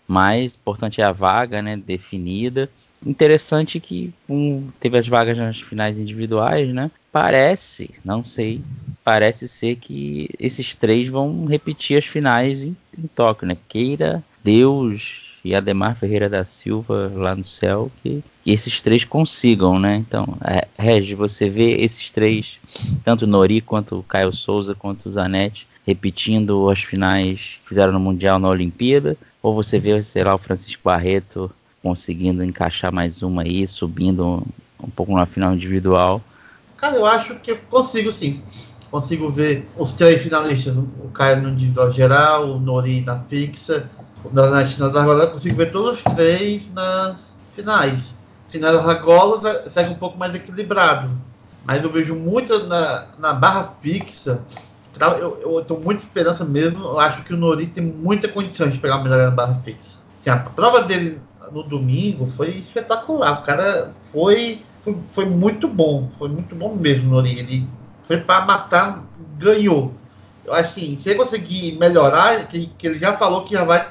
Speaker 2: mas importante é a vaga, né? Definida. Interessante que um, teve as vagas nas finais individuais, né? Parece, não sei, parece ser que esses três vão repetir as finais em, em Tóquio, né? Queira Deus e Ademar Ferreira da Silva lá no céu, que, que esses três consigam, né? Então, é, Regi, você vê esses três, tanto Nori quanto o Caio Souza, quanto o Zanetti, repetindo as finais que fizeram no Mundial na Olimpíada, ou você vê, sei lá, o Francisco Barreto conseguindo encaixar mais uma aí, subindo um, um pouco na final individual?
Speaker 3: Cara, eu acho que eu consigo sim. Consigo ver os três finalistas, o Caio no individual geral, o Nori na fixa, nas, nas, nas argolas consigo ver todos os três nas finais. Se nas argolas é, segue um pouco mais equilibrado. Mas eu vejo muito na, na barra fixa. Eu estou muito esperança mesmo. Eu acho que o Nori tem muita condição de pegar a medalha na barra fixa. Assim, a prova dele no domingo foi espetacular. O cara foi, foi, foi muito bom. Foi muito bom mesmo, Nori. Ele foi para matar, ganhou. Assim, se ele conseguir melhorar, que, que ele já falou que já vai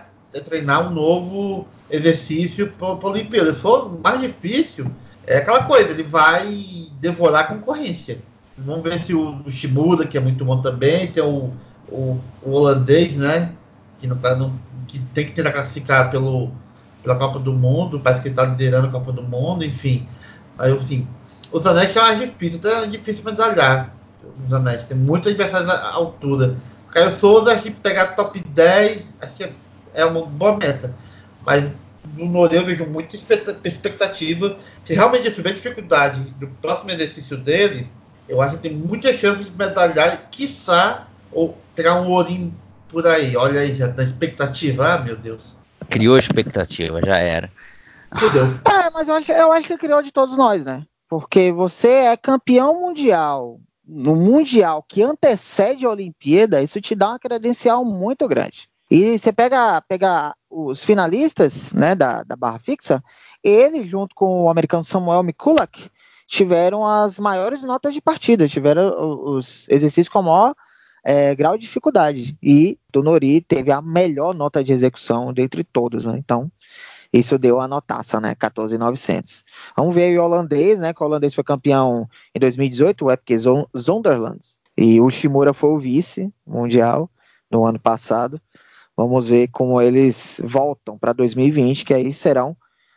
Speaker 3: treinar um novo exercício para a Olimpíada. Se for mais difícil, é aquela coisa, ele vai devorar a concorrência. Vamos ver se o, o que é muito bom também, tem o, o, o holandês, né? Que, não, tá, não, que tem que tentar classificar pelo, pela Copa do Mundo, parece que ele está liderando a Copa do Mundo, enfim. Aí, assim, o Zanetti é mais difícil, até é difícil medalhar o Zanetti, tem muitos adversários à altura. O Caio Souza, acho que pegar top 10, acho que é uma boa meta. Mas no Noreia eu vejo muita expectativa. Se realmente tiver dificuldade do próximo exercício dele, eu acho que tem muitas chances de medalhar, quiçá, ou terá um ourinho por aí. Olha aí, já da expectativa. Ah, meu Deus.
Speaker 2: Criou expectativa, já era.
Speaker 4: É, mas eu acho, eu acho que criou de todos nós, né? Porque você é campeão mundial no mundial que antecede a Olimpíada, isso te dá uma credencial muito grande. E você pega, pega os finalistas né, da, da barra fixa, ele, junto com o americano Samuel Mikulak, tiveram as maiores notas de partida, tiveram os exercícios com maior é, grau de dificuldade. E Tonori teve a melhor nota de execução dentre todos. Né? Então, isso deu a notaça, né? 14,900. Vamos ver o holandês, né? Que o holandês foi campeão em 2018, o Epke Zonderland. E o Shimura foi o vice mundial no ano passado. Vamos ver como eles voltam para 2020, que aí serão,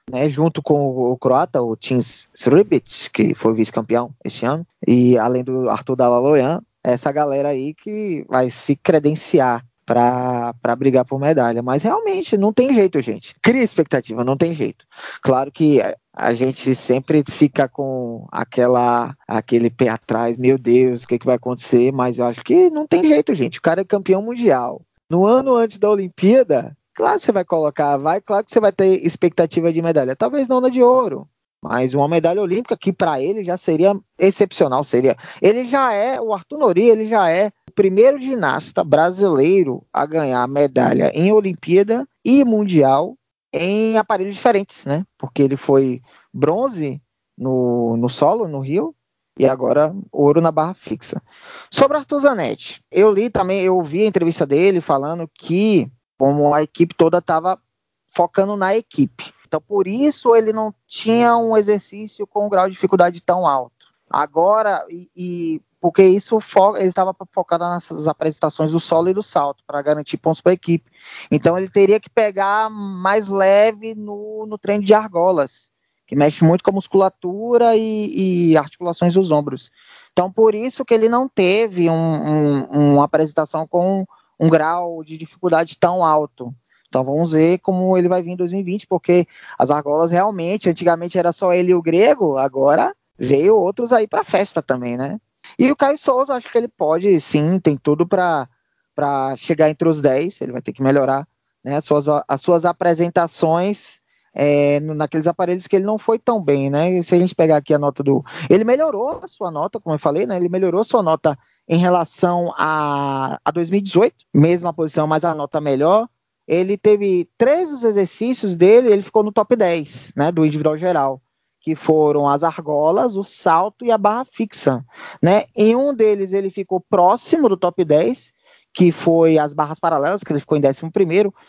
Speaker 4: né, junto com o, croata, o Tim Sribic, que foi vice-campeão este ano, e além do Arthur Dalaloyan, essa galera aí que vai se credenciar para brigar por medalha. Mas realmente não tem jeito, gente. Cria expectativa, não tem jeito. Claro que a gente sempre fica com aquela aquele pé atrás, meu Deus, o que, que vai acontecer? Mas eu acho que não tem jeito, gente. O cara é campeão mundial no ano antes da Olimpíada, claro que você vai colocar, vai, claro que você vai ter expectativa de medalha. Talvez não na de ouro, mas uma medalha olímpica que para ele já seria excepcional, seria. Ele já é, o Arthur Nori, ele já é o primeiro ginasta brasileiro a ganhar medalha em Olimpíada e Mundial em aparelhos diferentes, né? Porque ele foi bronze no, no solo, no Rio, e agora ouro na barra fixa. Sobre Arthur Zanetti, eu li também, eu ouvi a entrevista dele falando que como a equipe toda estava focando na equipe. Então por isso ele não tinha um exercício com um grau de dificuldade tão alto. Agora, e, e porque isso ele estava focado nessas apresentações do solo e do salto para garantir pontos para a equipe. Então ele teria que pegar mais leve no, no treino de argolas, que mexe muito com a musculatura e, e articulações dos ombros. Então por isso que ele não teve um, um, uma apresentação com um grau de dificuldade tão alto. Então vamos ver como ele vai vir em 2020, porque as argolas realmente, antigamente era só ele e o grego, agora veio outros aí para festa também, né? E o Caio Souza, acho que ele pode, sim, tem tudo para chegar entre os 10, ele vai ter que melhorar né, as, suas, as suas apresentações é, naqueles aparelhos que ele não foi tão bem, né? Se a gente pegar aqui a nota do. Ele melhorou a sua nota, como eu falei, né? Ele melhorou a sua nota em relação a, a 2018, mesma posição, mas a nota melhor. Ele teve três dos exercícios dele, ele ficou no top 10, né? Do individual geral que foram as argolas, o salto e a barra fixa. Né? Em um deles ele ficou próximo do top 10, que foi as barras paralelas, que ele ficou em 11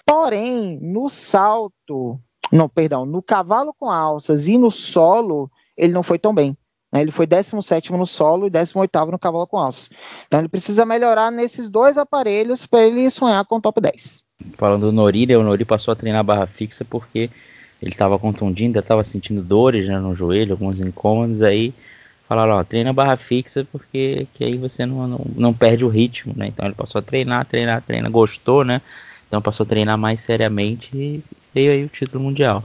Speaker 4: Porém, no salto, não, perdão, no cavalo com alças e no solo, ele não foi tão bem. Né? Ele foi 17 no solo e 18 no cavalo com alças. Então ele precisa melhorar nesses dois aparelhos para ele sonhar com o top 10.
Speaker 2: Falando do Nori, né? o Nori passou a treinar barra fixa porque ele estava contundindo, estava sentindo dores né, no joelho, alguns incômodos, aí falaram, ó, treina barra fixa porque que aí você não, não, não, perde o ritmo, né? Então ele passou a treinar, treinar, treinar, gostou, né? Então passou a treinar mais seriamente e veio aí o título mundial.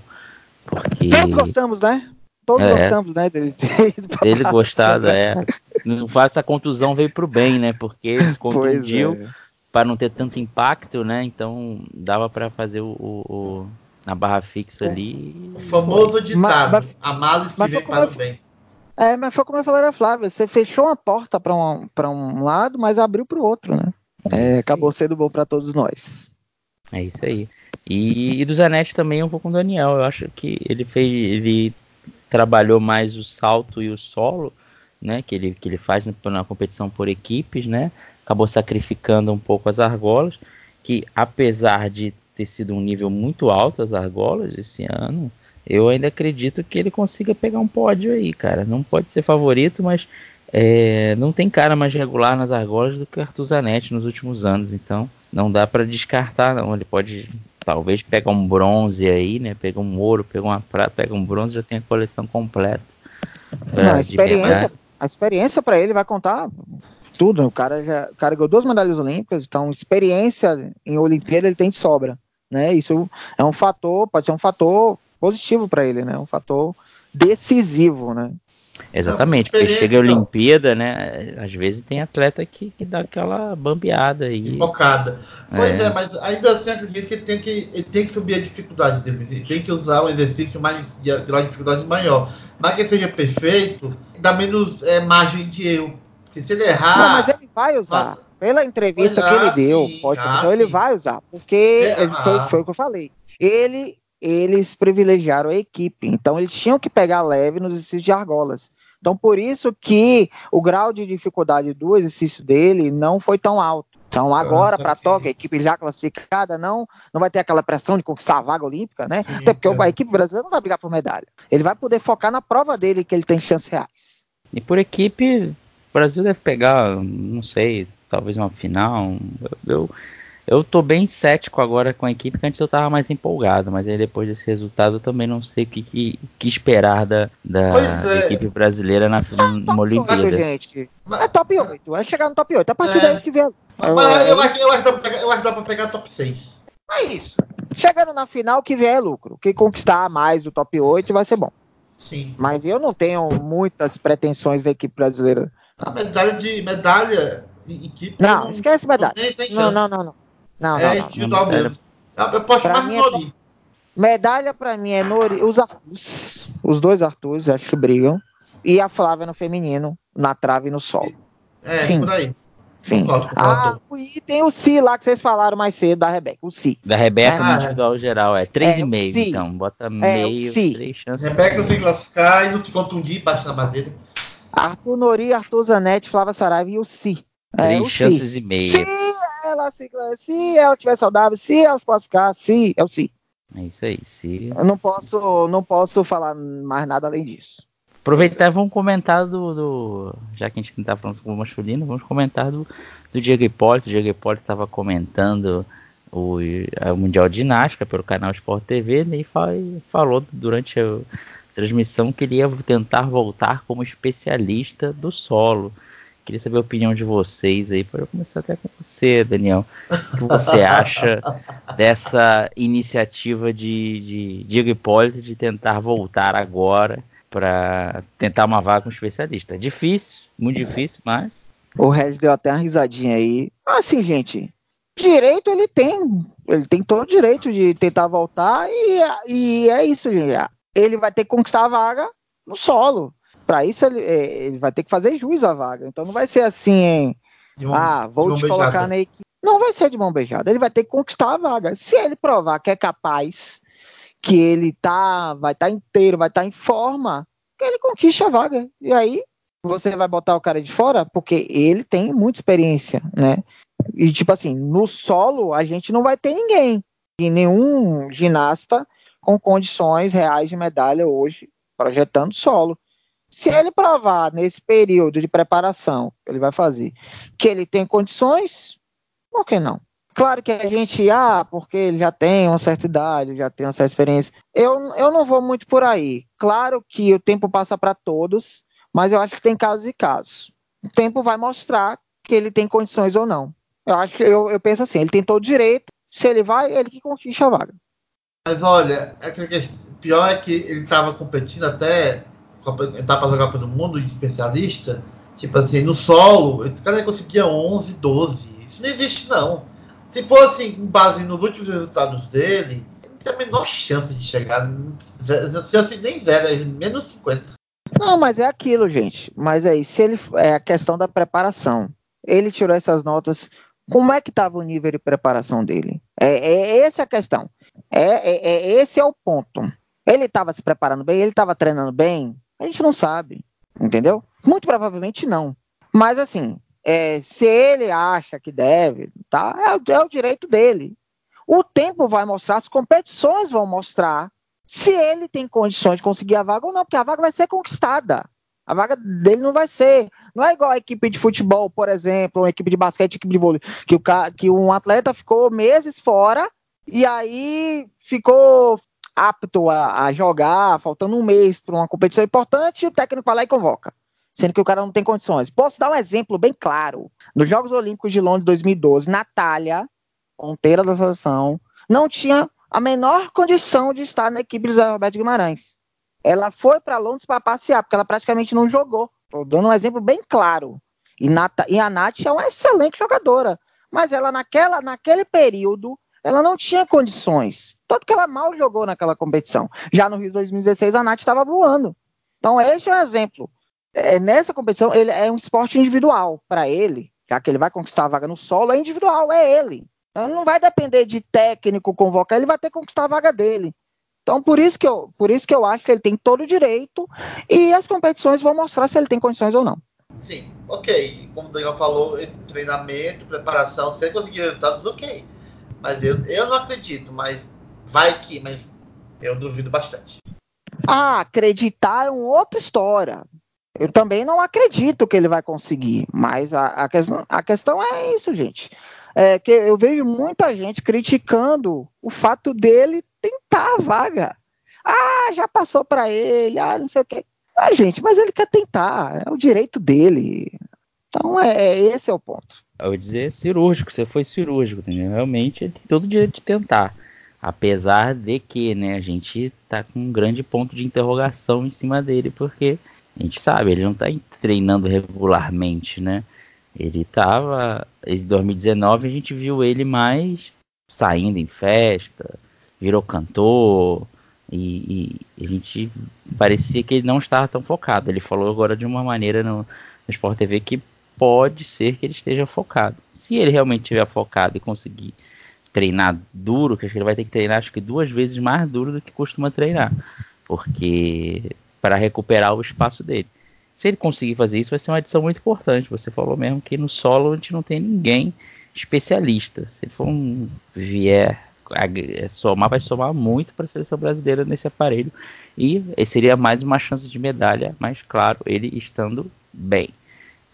Speaker 2: Porque...
Speaker 4: Todos gostamos, né? Todos é, gostamos, né? Dele ter
Speaker 2: Dele gostado, é. Não faz essa contusão veio pro bem, né? Porque se contundiu é. Para não ter tanto impacto, né? Então dava para fazer o, o na barra fixa ali.
Speaker 3: O famoso ditado: mas, a males que vem para o bem.
Speaker 4: É, mas foi como eu falei da Flávia, você fechou uma porta para um, um lado, mas abriu para o outro, né? É, acabou sendo bom para todos nós.
Speaker 2: É isso aí. E, e do Zanetti também um pouco com o Daniel. Eu acho que ele fez, ele trabalhou mais o salto e o solo, né? Que ele, que ele faz na, na competição por equipes, né? Acabou sacrificando um pouco as argolas, que apesar de ter sido um nível muito alto as argolas esse ano, eu ainda acredito que ele consiga pegar um pódio aí, cara. Não pode ser favorito, mas é, não tem cara mais regular nas argolas do que o Arthur Zanetti nos últimos anos, então não dá para descartar, não. Ele pode talvez pegar um bronze aí, né? Pega um ouro, pega uma prata, pega um bronze, já tem a coleção completa.
Speaker 4: Não, a experiência, a experiência para ele vai contar tudo. O cara já, o cara ganhou duas medalhas olímpicas, então experiência em Olimpíada ele tem de sobra. Né? Isso é um fator, pode ser um fator positivo para ele, né? Um fator decisivo, né?
Speaker 2: Exatamente, porque chega a Olimpíada, né? Às vezes tem atleta que, que dá aquela bambeada aí.
Speaker 3: Focada. Pois é. é. mas ainda assim acredito que ele tem que, ele tem que subir a dificuldade dele. Ele tem que usar um exercício mais de, de dificuldade maior. Mas que seja perfeito, dá menos é, margem de erro. Porque se ele errar. Não,
Speaker 4: mas ele vai usar. Pela entrevista que ele deu, pós-comissão, ah, ele vai usar, porque é, foi, foi, o que eu falei. Ele, eles privilegiaram a equipe, então eles tinham que pegar leve nos exercícios de argolas. Então, por isso que o grau de dificuldade do exercício dele não foi tão alto. Então, agora, para Tóquio, a equipe já classificada, não, não vai ter aquela pressão de conquistar a vaga olímpica, né? Sim, Até porque é. a equipe brasileira não vai brigar por medalha. Ele vai poder focar na prova dele, que ele tem chances reais.
Speaker 2: E por equipe, o Brasil deve pegar, não sei, talvez uma final. Eu, eu tô bem cético agora com a equipe, que antes eu tava mais empolgado, mas aí depois desse resultado eu também não sei o que, que, que esperar da, da é. equipe brasileira na, numa Olimpíada.
Speaker 4: gente. É top 8, vai chegar no top 8, a partir é. daí que vem.
Speaker 3: Mas eu, eu, acho, eu, acho que dá pra pegar, eu acho que dá pra pegar top 6.
Speaker 4: É isso. Chegando na final, que vier é lucro. Quem conquistar mais do top 8 vai ser bom.
Speaker 3: Sim.
Speaker 4: Mas eu não tenho muitas pretensões da equipe brasileira.
Speaker 3: A medalha de medalha equipe.
Speaker 4: Não, não esquece medalha. Não, não, não, não. Não,
Speaker 3: é
Speaker 4: não,
Speaker 3: individual mesmo. Eu posso pra mais no Nori.
Speaker 4: É... Medalha pra mim é Nori. Os Arthurs, os dois Arthurs, acho que brigam. E a Flávia no feminino, na trave e no solo.
Speaker 3: É, Fim. por aí.
Speaker 4: Fim. Ah, e tem o Si lá que vocês falaram mais cedo da Rebeca. O Si.
Speaker 2: Da Rebeca no individual geral, é 3,5. É, então, bota é, meio, três
Speaker 3: chances. Rebeca não tem que classificar e não se contundir, bate na madeira.
Speaker 4: Arthur Nori, Arthur Zanetti, Flávia Saraiva e o Si.
Speaker 2: Três é, chances
Speaker 4: si.
Speaker 2: e meia.
Speaker 4: Se ela, se, se ela tiver saudável, se ela se classificar, se é o si.
Speaker 2: É isso aí, se.
Speaker 4: Eu não posso, não posso falar mais nada além disso.
Speaker 2: Aproveitar, vamos comentar do, do, Já que a gente está falando sobre o masculino, vamos comentar do, do Diego Hipólito. O Diego Hipólito estava comentando o, o, Mundial de Ginástica pelo canal Sport TV né, e falou durante a transmissão que ele ia tentar voltar como especialista do solo. Queria saber a opinião de vocês aí, para começar até com você, Daniel. O que você acha dessa iniciativa de, de Diego Hipólito de tentar voltar agora para tentar uma vaga com especialista? É difícil, muito difícil, mas.
Speaker 4: O Regis deu até uma risadinha aí. Assim, gente, direito ele tem. Ele tem todo o direito de tentar voltar e, e é isso, gente. Ele vai ter que conquistar a vaga no solo para isso ele, é, ele, vai ter que fazer juiz à vaga. Então não vai ser assim, hein? Mão, ah, vou te beijada. colocar na equipe. Não vai ser de mão beijada. Ele vai ter que conquistar a vaga. Se ele provar que é capaz, que ele tá, vai estar tá inteiro, vai estar tá em forma, que ele conquista a vaga. E aí você vai botar o cara de fora porque ele tem muita experiência, né? E tipo assim, no solo a gente não vai ter ninguém. E nenhum ginasta com condições reais de medalha hoje projetando solo. Se ele provar nesse período de preparação, ele vai fazer, que ele tem condições, por que não? Claro que a gente, ah, porque ele já tem uma certa idade, já tem certa experiência. Eu, eu não vou muito por aí. Claro que o tempo passa para todos, mas eu acho que tem casos e casos. O tempo vai mostrar que ele tem condições ou não. Eu acho eu, eu penso assim, ele tem todo direito. Se ele vai, ele que conquista a vaga.
Speaker 3: Mas olha, é que pior é que ele estava competindo até entrar para jogar pelo mundo de especialista, tipo assim, no solo, esse cara conseguia 11, 12. Isso não existe, não. Se for assim, com base nos últimos resultados dele, ele tem a menor chance de chegar. Chance nem zero, é menos 50.
Speaker 4: Não, mas é aquilo, gente. Mas aí, se ele. É a questão da preparação. Ele tirou essas notas. Como é que estava o nível de preparação dele? É, é essa a questão. É, é, é esse é o ponto. Ele estava se preparando bem, ele estava treinando bem, a gente não sabe, entendeu? Muito provavelmente não. Mas assim, é, se ele acha que deve, tá? É, é, o direito dele. O tempo vai mostrar, as competições vão mostrar se ele tem condições de conseguir a vaga ou não, porque a vaga vai ser conquistada. A vaga dele não vai ser. Não é igual a equipe de futebol, por exemplo, uma equipe de basquete, equipe de vôlei, que, o, que um atleta ficou meses fora e aí ficou apto a, a jogar, faltando um mês para uma competição importante, o técnico vai lá e convoca, sendo que o cara não tem condições. Posso dar um exemplo bem claro. Nos Jogos Olímpicos de Londres 2012, Natália, ponteira da seleção, não tinha a menor condição de estar na equipe do Zé Roberto Guimarães. Ela foi para Londres para passear, porque ela praticamente não jogou. Estou dando um exemplo bem claro. E, Nata, e a Nath é uma excelente jogadora. Mas ela, naquela, naquele período, ela não tinha condições. Tanto que ela mal jogou naquela competição. Já no Rio 2016, a Nath estava voando. Então, este é um exemplo. É, nessa competição, ele é um esporte individual para ele, já que ele vai conquistar a vaga no solo, é individual, é ele. Então, não vai depender de técnico convocar, ele vai ter que conquistar a vaga dele. Então, por isso que eu, por isso que eu acho que ele tem todo o direito e as competições vão mostrar se ele tem condições ou não.
Speaker 3: Sim, ok. Como o Daniel falou, treinamento, preparação, se ele conseguir resultados, ok. Mas eu, eu não acredito, mas vai que, mas eu duvido bastante.
Speaker 4: Ah, acreditar é uma outra história. Eu também não acredito que ele vai conseguir, mas a, a, questão, a questão é isso, gente. É que eu vejo muita gente criticando o fato dele tentar a vaga. Ah, já passou para ele, ah, não sei o quê. Ah, gente, mas ele quer tentar, é o direito dele. Então, é, é esse é o ponto.
Speaker 2: Eu vou dizer cirúrgico, você foi cirúrgico, entendeu? Realmente ele tem todo o direito de tentar. Apesar de que, né, a gente tá com um grande ponto de interrogação em cima dele, porque a gente sabe, ele não tá treinando regularmente, né? Ele tava. Em 2019 a gente viu ele mais saindo em festa, virou cantor, e, e, a gente parecia que ele não estava tão focado. Ele falou agora de uma maneira no, no Sport TV que pode ser que ele esteja focado. Se ele realmente estiver focado e conseguir treinar duro, que acho que ele vai ter que treinar acho que duas vezes mais duro do que costuma treinar, porque para recuperar o espaço dele. Se ele conseguir fazer isso, vai ser uma adição muito importante. Você falou mesmo que no solo a gente não tem ninguém especialista. Se ele for um vier é, somar, vai somar muito para a seleção brasileira nesse aparelho. E seria mais uma chance de medalha, mas claro, ele estando bem.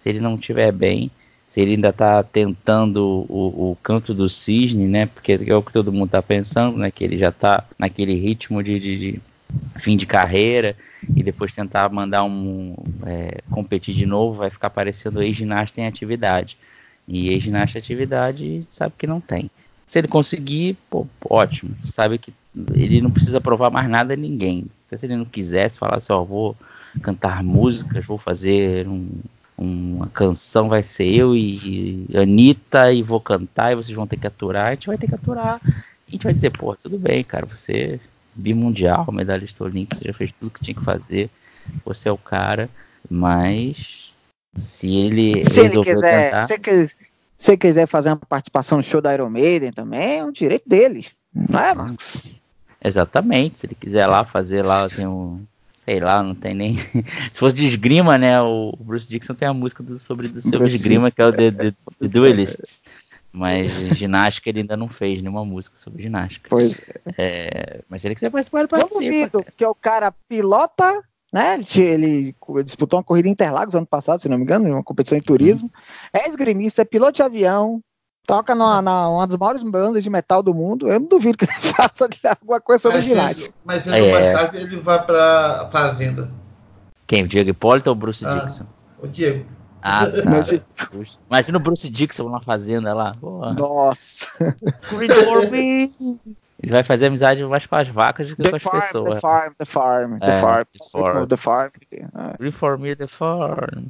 Speaker 2: Se ele não estiver bem, se ele ainda está tentando o, o, canto do cisne, né? Porque é o que todo mundo está pensando, né? Que ele já está naquele ritmo de, de, de, fim de carreira e depois tentar mandar um é, competir de novo, vai ficar parecendo ex-ginasta em atividade. E ex-ginasta em atividade sabe que não tem. Se ele conseguir, pô, ótimo. Sabe que ele não precisa provar mais nada a ninguém. Se ele não quisesse falar assim, ó, vou cantar músicas, vou fazer um, uma canção, vai ser eu e, Anitta e vou cantar e vocês vão ter que aturar, a gente vai ter que aturar. A gente vai dizer, pô, tudo bem, cara, você bimundial, medalhista olímpico, você já fez tudo que tinha que fazer, você é o cara, mas se ele
Speaker 4: se ele quiser, cantar, se, quiser, se quiser fazer uma participação no show da Iron Maiden também, é um direito dele, não é, Marcos?
Speaker 2: Exatamente, se ele quiser lá fazer lá, tem um, sei lá, não tem nem. se fosse de esgrima, né? O Bruce Dixon tem a música do, sobre, sobre esgrima, que é o The, The, The Duelists. Mas ginástica ele ainda não fez nenhuma música sobre ginástica.
Speaker 4: Pois
Speaker 2: é. é mas se ele quiser participar, ele participa. Duvido,
Speaker 4: porque o cara pilota, né? Ele, ele, disputou uma corrida em Interlagos ano passado, se não me engano, uma competição em turismo. Uhum. É esgrimista, é piloto de avião, toca numa, na, uma das maiores bandas de metal do mundo. Eu não duvido que ele faça alguma coisa sobre mas ginástica.
Speaker 3: Ele, mas ele é. mais tarde ele vai pra Fazenda.
Speaker 2: Quem? O Diego Hipólito ou o Bruce ah, Dixon?
Speaker 3: O Diego.
Speaker 2: Ah, tá. Imagina o Bruce Dixon na fazenda lá. Porra.
Speaker 4: Nossa.
Speaker 2: Ele vai fazer amizade mais com as vacas do que the com as
Speaker 4: farm,
Speaker 2: pessoas.
Speaker 4: The farm, the farm, the é, farm. The farm. The farm.
Speaker 2: Reform the farm.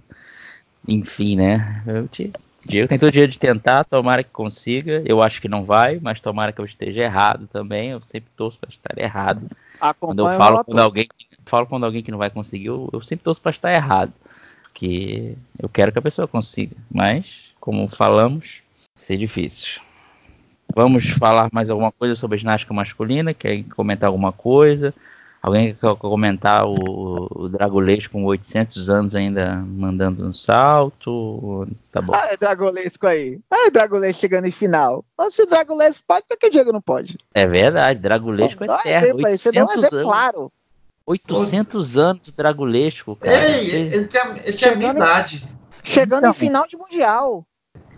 Speaker 2: Enfim, né? Eu te... Diego tem todo dia de tentar, tomara que consiga. Eu acho que não vai, mas tomara que eu esteja errado também. Eu sempre torço para estar errado. Acompanho quando eu falo quando alguém, falo quando alguém que não vai conseguir, eu, eu sempre torço para estar errado porque eu quero que a pessoa consiga, mas como falamos, ser difícil. Vamos falar mais alguma coisa sobre a ginástica masculina? Quer comentar alguma coisa? Alguém quer comentar o, o Dragolesco com 800 anos ainda mandando um salto? Tá bom.
Speaker 4: Ah, é Dragolesco aí. Ah, é Dragolesco chegando em final. Mas se o Dragolesco pode, por que o Diego não pode?
Speaker 2: É verdade, Dragolesco é eterno. Você dá um exemplo claro. 800 anos de Dragulesco,
Speaker 3: cara. Ei, ele tem, a, ele tem a minha idade.
Speaker 4: Chegando então, em final de Mundial.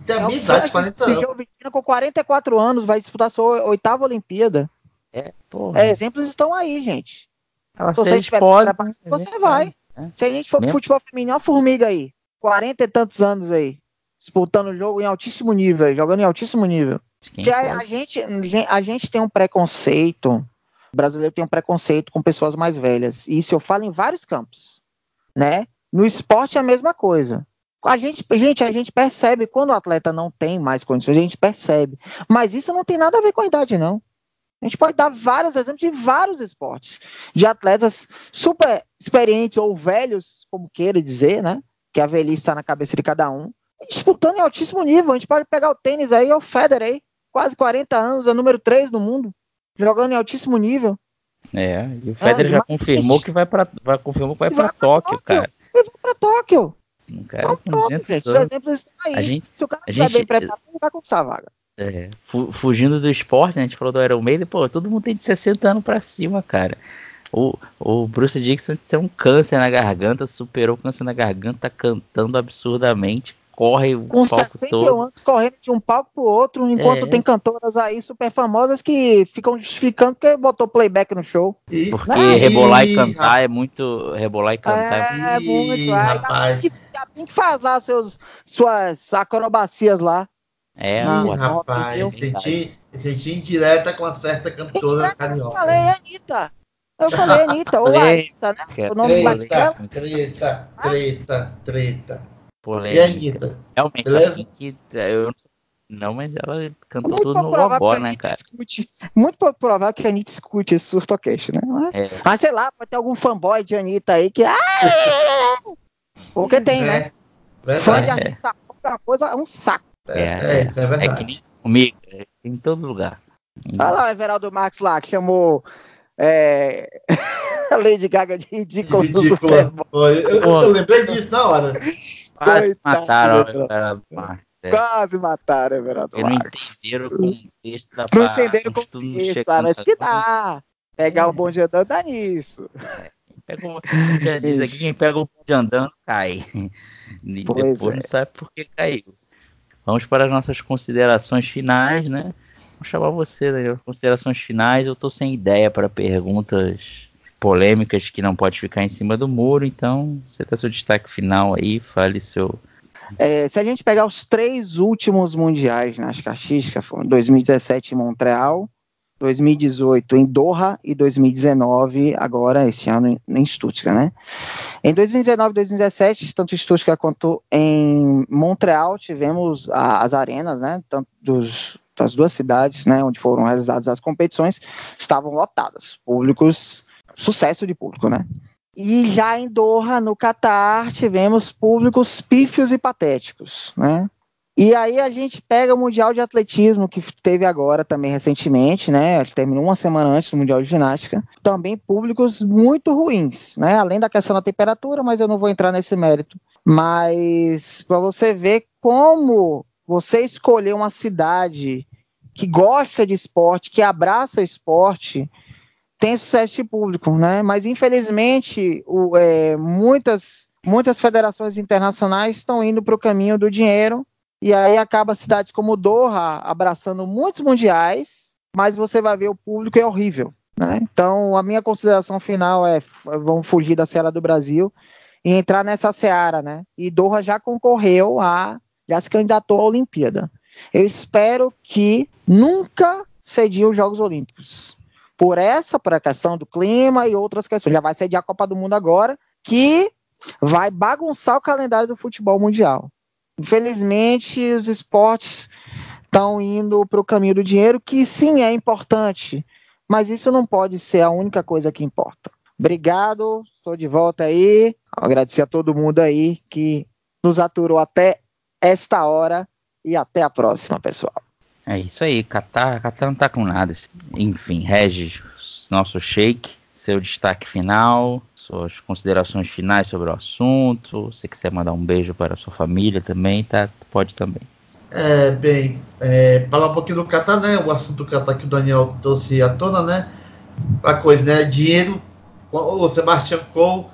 Speaker 3: Tem a é minha idade, 40 anos.
Speaker 4: Com 44 anos, vai disputar sua oitava Olimpíada. É, porra. É, exemplos estão aí, gente.
Speaker 2: Ela, se você pode,
Speaker 4: você vai. É. Se a gente for pro futebol feminino, a formiga aí. 40 e tantos anos aí. Disputando o jogo em altíssimo nível, jogando em altíssimo nível. Que a, a, gente, a gente tem um preconceito o brasileiro tem um preconceito com pessoas mais velhas. E isso eu falo em vários campos, né? No esporte é a mesma coisa. A gente, gente, a gente percebe quando o atleta não tem mais condições, a gente percebe. Mas isso não tem nada a ver com a idade, não. A gente pode dar vários exemplos de vários esportes, de atletas super experientes ou velhos, como queira dizer, né? Que a velhice está na cabeça de cada um, disputando em altíssimo nível. A gente pode pegar o tênis aí, o Federer, quase 40 anos, é número 3 no mundo jogando em altíssimo nível.
Speaker 2: É, e o Federer é, já confirmou que vai para vai confirmou que vai para Tóquio, Tóquio, cara.
Speaker 4: Ele vai para Tóquio.
Speaker 2: Um cara com 200 gente, anos. Exemplos
Speaker 4: aí. A gente, Se o cara estiver gente, bem preparado, ele vai conquistar a vaga.
Speaker 2: É, fugindo do esporte, né, a gente falou do Iron Maiden, pô, todo mundo tem de 60 anos para cima, cara. O, o Bruce Dixon tem um câncer na garganta, superou o câncer na garganta, cantando absurdamente, corre o
Speaker 4: com palco 61 todo. anos correndo de um palco pro outro, enquanto é. tem cantoras aí super famosas que ficam justificando porque botou playback no show.
Speaker 2: Porque né? rebolar e cantar é muito. Rebolar e cantar
Speaker 4: é, é muito. rapaz. Tem que, que faz lá seus, suas acrobacias lá.
Speaker 2: É,
Speaker 3: Ih, rapaz, eu senti, senti indireta com uma certa cantora carioca.
Speaker 4: Eu falei, Anitta. Eu falei, Anitta, ou Anitta, né?
Speaker 3: O nome treta, treta, treta, treta
Speaker 2: polêmica. E a Anitta? Realmente, Beleza? que, eu não, não, mas ela cantou muito tudo no robô, né, cara?
Speaker 4: Escute, muito provável que a Anitta escute esse surtocast, né? É. Mas sei lá, pode ter algum fanboy de Anitta aí que. Ah! Porque tem, é. né? Verdade. Fã de Anitta é uma coisa, é um saco.
Speaker 2: É, é, é, isso é verdade. É que nem comigo, é em todo lugar.
Speaker 4: Olha lá o Everaldo Max lá, que chamou. É... a Lady Gaga de ridícula.
Speaker 3: Ridícula. Eu, eu, eu, lembrei disso na hora.
Speaker 2: Quase mataram o cara do mar.
Speaker 4: é. Quase mataram Everaldo
Speaker 2: Não entenderam o contexto da
Speaker 4: Não entenderam o contexto, ah, mas que dá. Pegar o bonde andando dá nisso.
Speaker 2: É. Já diz aqui, quem pega o bonde andando cai. E pois depois é. não sabe por que caiu. Vamos para as nossas considerações finais, né? Vou chamar você, né? Considerações finais. Eu estou sem ideia para perguntas polêmicas que não pode ficar em cima do muro, então você dá seu destaque final aí, fale seu.
Speaker 4: É, se a gente pegar os três últimos mundiais nas caixiscas, foram 2017 em Montreal, 2018 em Doha e 2019 agora esse ano em Stuttgart, né? Em 2019 e 2017, tanto em Stuttgart quanto em Montreal tivemos a, as arenas, né? Tanto dos, das duas cidades, né? Onde foram realizadas as competições, estavam lotadas, públicos sucesso de público, né? E já em Doha, no Catar, tivemos públicos pífios e patéticos, né? E aí a gente pega o Mundial de Atletismo, que teve agora também recentemente, né? Terminou uma semana antes do Mundial de Ginástica. Também públicos muito ruins, né? Além da questão da temperatura, mas eu não vou entrar nesse mérito. Mas para você ver como você escolher uma cidade que gosta de esporte, que abraça o esporte, tem sucesso de público, né? Mas infelizmente o, é, muitas muitas federações internacionais estão indo para o caminho do dinheiro e aí acaba cidades como Doha abraçando muitos mundiais, mas você vai ver o público é horrível, né? Então a minha consideração final é vamos fugir da seara do Brasil e entrar nessa seara, né? E Doha já concorreu a já se candidatou à Olimpíada. Eu espero que nunca cediam os Jogos Olímpicos por essa, por a questão do clima e outras questões. Já vai sediar a Copa do Mundo agora, que vai bagunçar o calendário do futebol mundial. Infelizmente, os esportes estão indo para o caminho do dinheiro, que sim é importante, mas isso não pode ser a única coisa que importa. Obrigado, estou de volta aí. Agradecer a todo mundo aí que nos aturou até esta hora e até a próxima, pessoal.
Speaker 2: É isso aí, Catar, Catar não tá com nada. Enfim, Regis, nosso shake, seu destaque final, suas considerações finais sobre o assunto. Se quiser mandar um beijo para a sua família também, tá? Pode também.
Speaker 3: É, bem, é, falar um pouquinho do Catar, né? O assunto do Catar que o Daniel trouxe à tona, né? A coisa, né? Dinheiro. O Sebastião Cole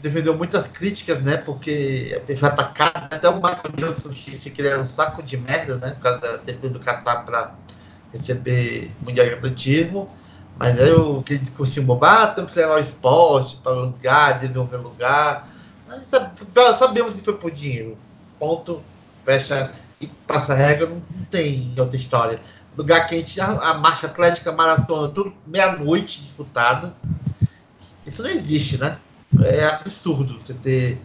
Speaker 3: defendeu muitas críticas, né? Porque foi atacado. Até o Michael Johnson disse que ele era um saco de merda, né? Por causa da ter do Qatar para receber Mundial de Atletismo. Mas o que discutiu bobagem, ah, temos que levar o esporte para lugar, desenvolver lugar. Mas sabemos que foi por dinheiro. Ponto, fecha e passa a regra, não, tem outra história. Lugar quente, a, a marcha atlética, maratona, tudo meia-noite disputada. Isso não existe, né? é absurdo você ter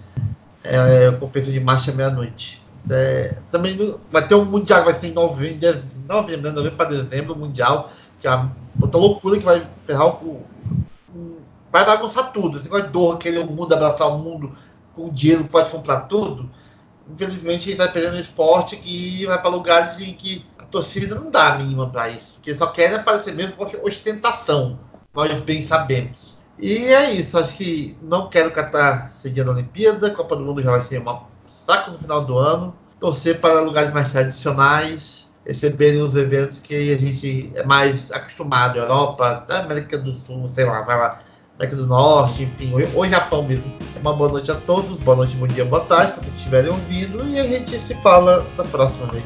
Speaker 3: é, é competição de marcha meia-noite. É, também vai ter um mundial, vai ser em novembro, novembro, né, novembro para dezembro, o mundial, que é uma outra loucura que vai ferrar o, o, vai bagunçar tudo. Esse negócio de dor, querer o mundo, abraçar o mundo com dinheiro, pode comprar tudo. Infelizmente, gente vai perdendo esporte que vai para lugares em que a torcida não dá a mínima para isso. Porque só querem aparecer mesmo com ostentação. Nós bem sabemos. E é isso, acho que não quero catar sediando a Olimpíada, Copa do Mundo já vai ser uma saco no final do ano. Torcer para lugares mais tradicionais, receberem os eventos que a gente é mais acostumado, Europa, América do Sul, sei lá, vai lá, América do Norte, enfim, ou Japão mesmo. Uma boa noite a todos, boa noite, bom dia, boa tarde, se vocês estiverem ouvindo, e a gente se fala na próxima vez.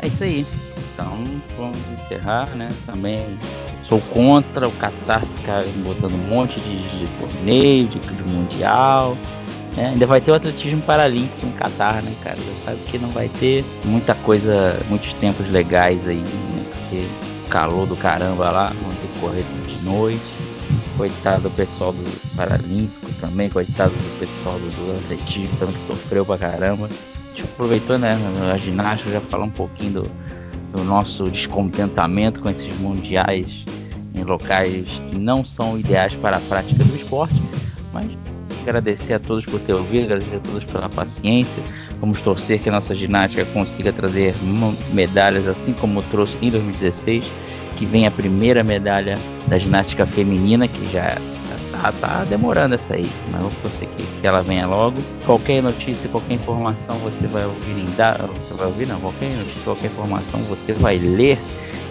Speaker 2: É isso aí. Então vamos encerrar, né? Também sou contra o Qatar ficar botando um monte de, de torneio, de, de mundial. Né? Ainda vai ter o atletismo paralímpico em Qatar, né, cara? Já sabe que não vai ter muita coisa, muitos tempos legais aí, né? Porque calor do caramba lá, vão ter que correr de noite. Coitado do pessoal do Paralímpico também, coitado do pessoal do, do atletismo também que sofreu pra caramba. A gente aproveitou, né? A ginástica já falar um pouquinho do, do nosso descontentamento com esses mundiais em locais que não são ideais para a prática do esporte, mas agradecer a todos por ter ouvido, agradecer a todos pela paciência. Vamos torcer que a nossa ginástica consiga trazer medalhas, assim como trouxe em 2016, que vem a primeira medalha da ginástica feminina, que já tá, tá demorando essa aí, mas vou torcer que, que ela venha logo. Qualquer notícia, qualquer informação você vai ouvir em você vai ouvir não, qualquer notícia, qualquer informação você vai ler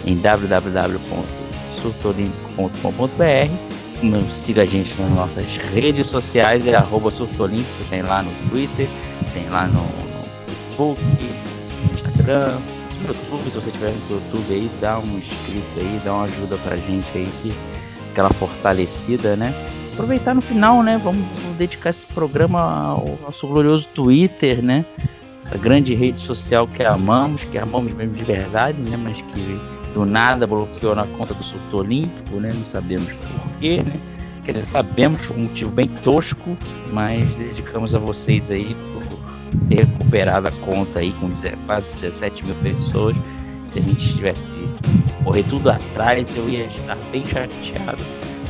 Speaker 2: em www.surtolimpico.com.br nos siga a gente nas nossas redes sociais, é arroba surtolímpico, tem lá no Twitter, tem lá no, no Facebook, no Instagram, no YouTube, se você tiver no YouTube aí, dá um inscrito aí, dá uma ajuda pra gente aí, que aquela fortalecida, né? Aproveitar no final, né? Vamos, vamos dedicar esse programa ao nosso glorioso Twitter, né? Essa grande rede social que amamos, que amamos mesmo de verdade, né? Mas que do nada bloqueou na conta do surto olímpico, né? Não sabemos porquê, né? Quer dizer, sabemos por um motivo bem tosco, mas dedicamos a vocês aí por ter recuperado a conta aí com quase 17 mil pessoas. Se a gente tivesse correr tudo atrás, eu ia estar bem chateado,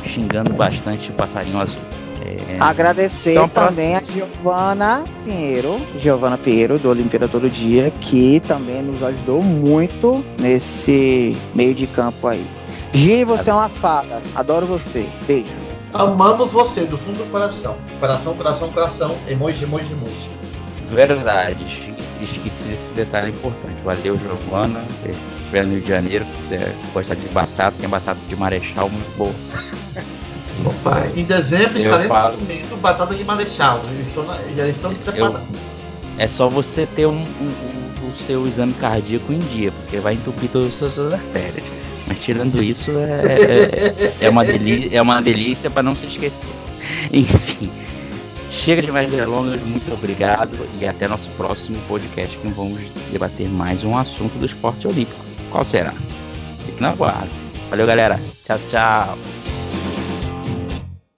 Speaker 2: xingando bastante o passarinho azul.
Speaker 4: É... Agradecer então, também a Giovana Pinheiro, Giovana Pinheiro do Olimpíada Todo Dia, que também nos ajudou muito nesse meio de campo aí. Gi, você é uma fada, adoro você. Beijo.
Speaker 3: Amamos você do fundo do coração. Coração, coração, coração. Emoji, emoji, emoji.
Speaker 2: Verdade, esqueci, desse detalhe importante. Valeu, Giovana. Você estiver no Rio de Janeiro, quiser gostar de batata, tem batata de marechal muito boa.
Speaker 3: Opa, em dezembro eu estaremos falo... comendo batata de marechal. Estou na, já estamos preparados.
Speaker 2: É só você ter um, um, um, o seu exame cardíaco em dia, porque vai entupir todas as suas artérias. Mas tirando isso, é, é, é uma, delícia, é uma delícia para não se esquecer. Enfim. Chega de mais delongas, muito obrigado e até nosso próximo podcast que vamos debater mais um assunto do esporte olímpico. Qual será? Fique na guarda. Valeu, galera. Tchau, tchau.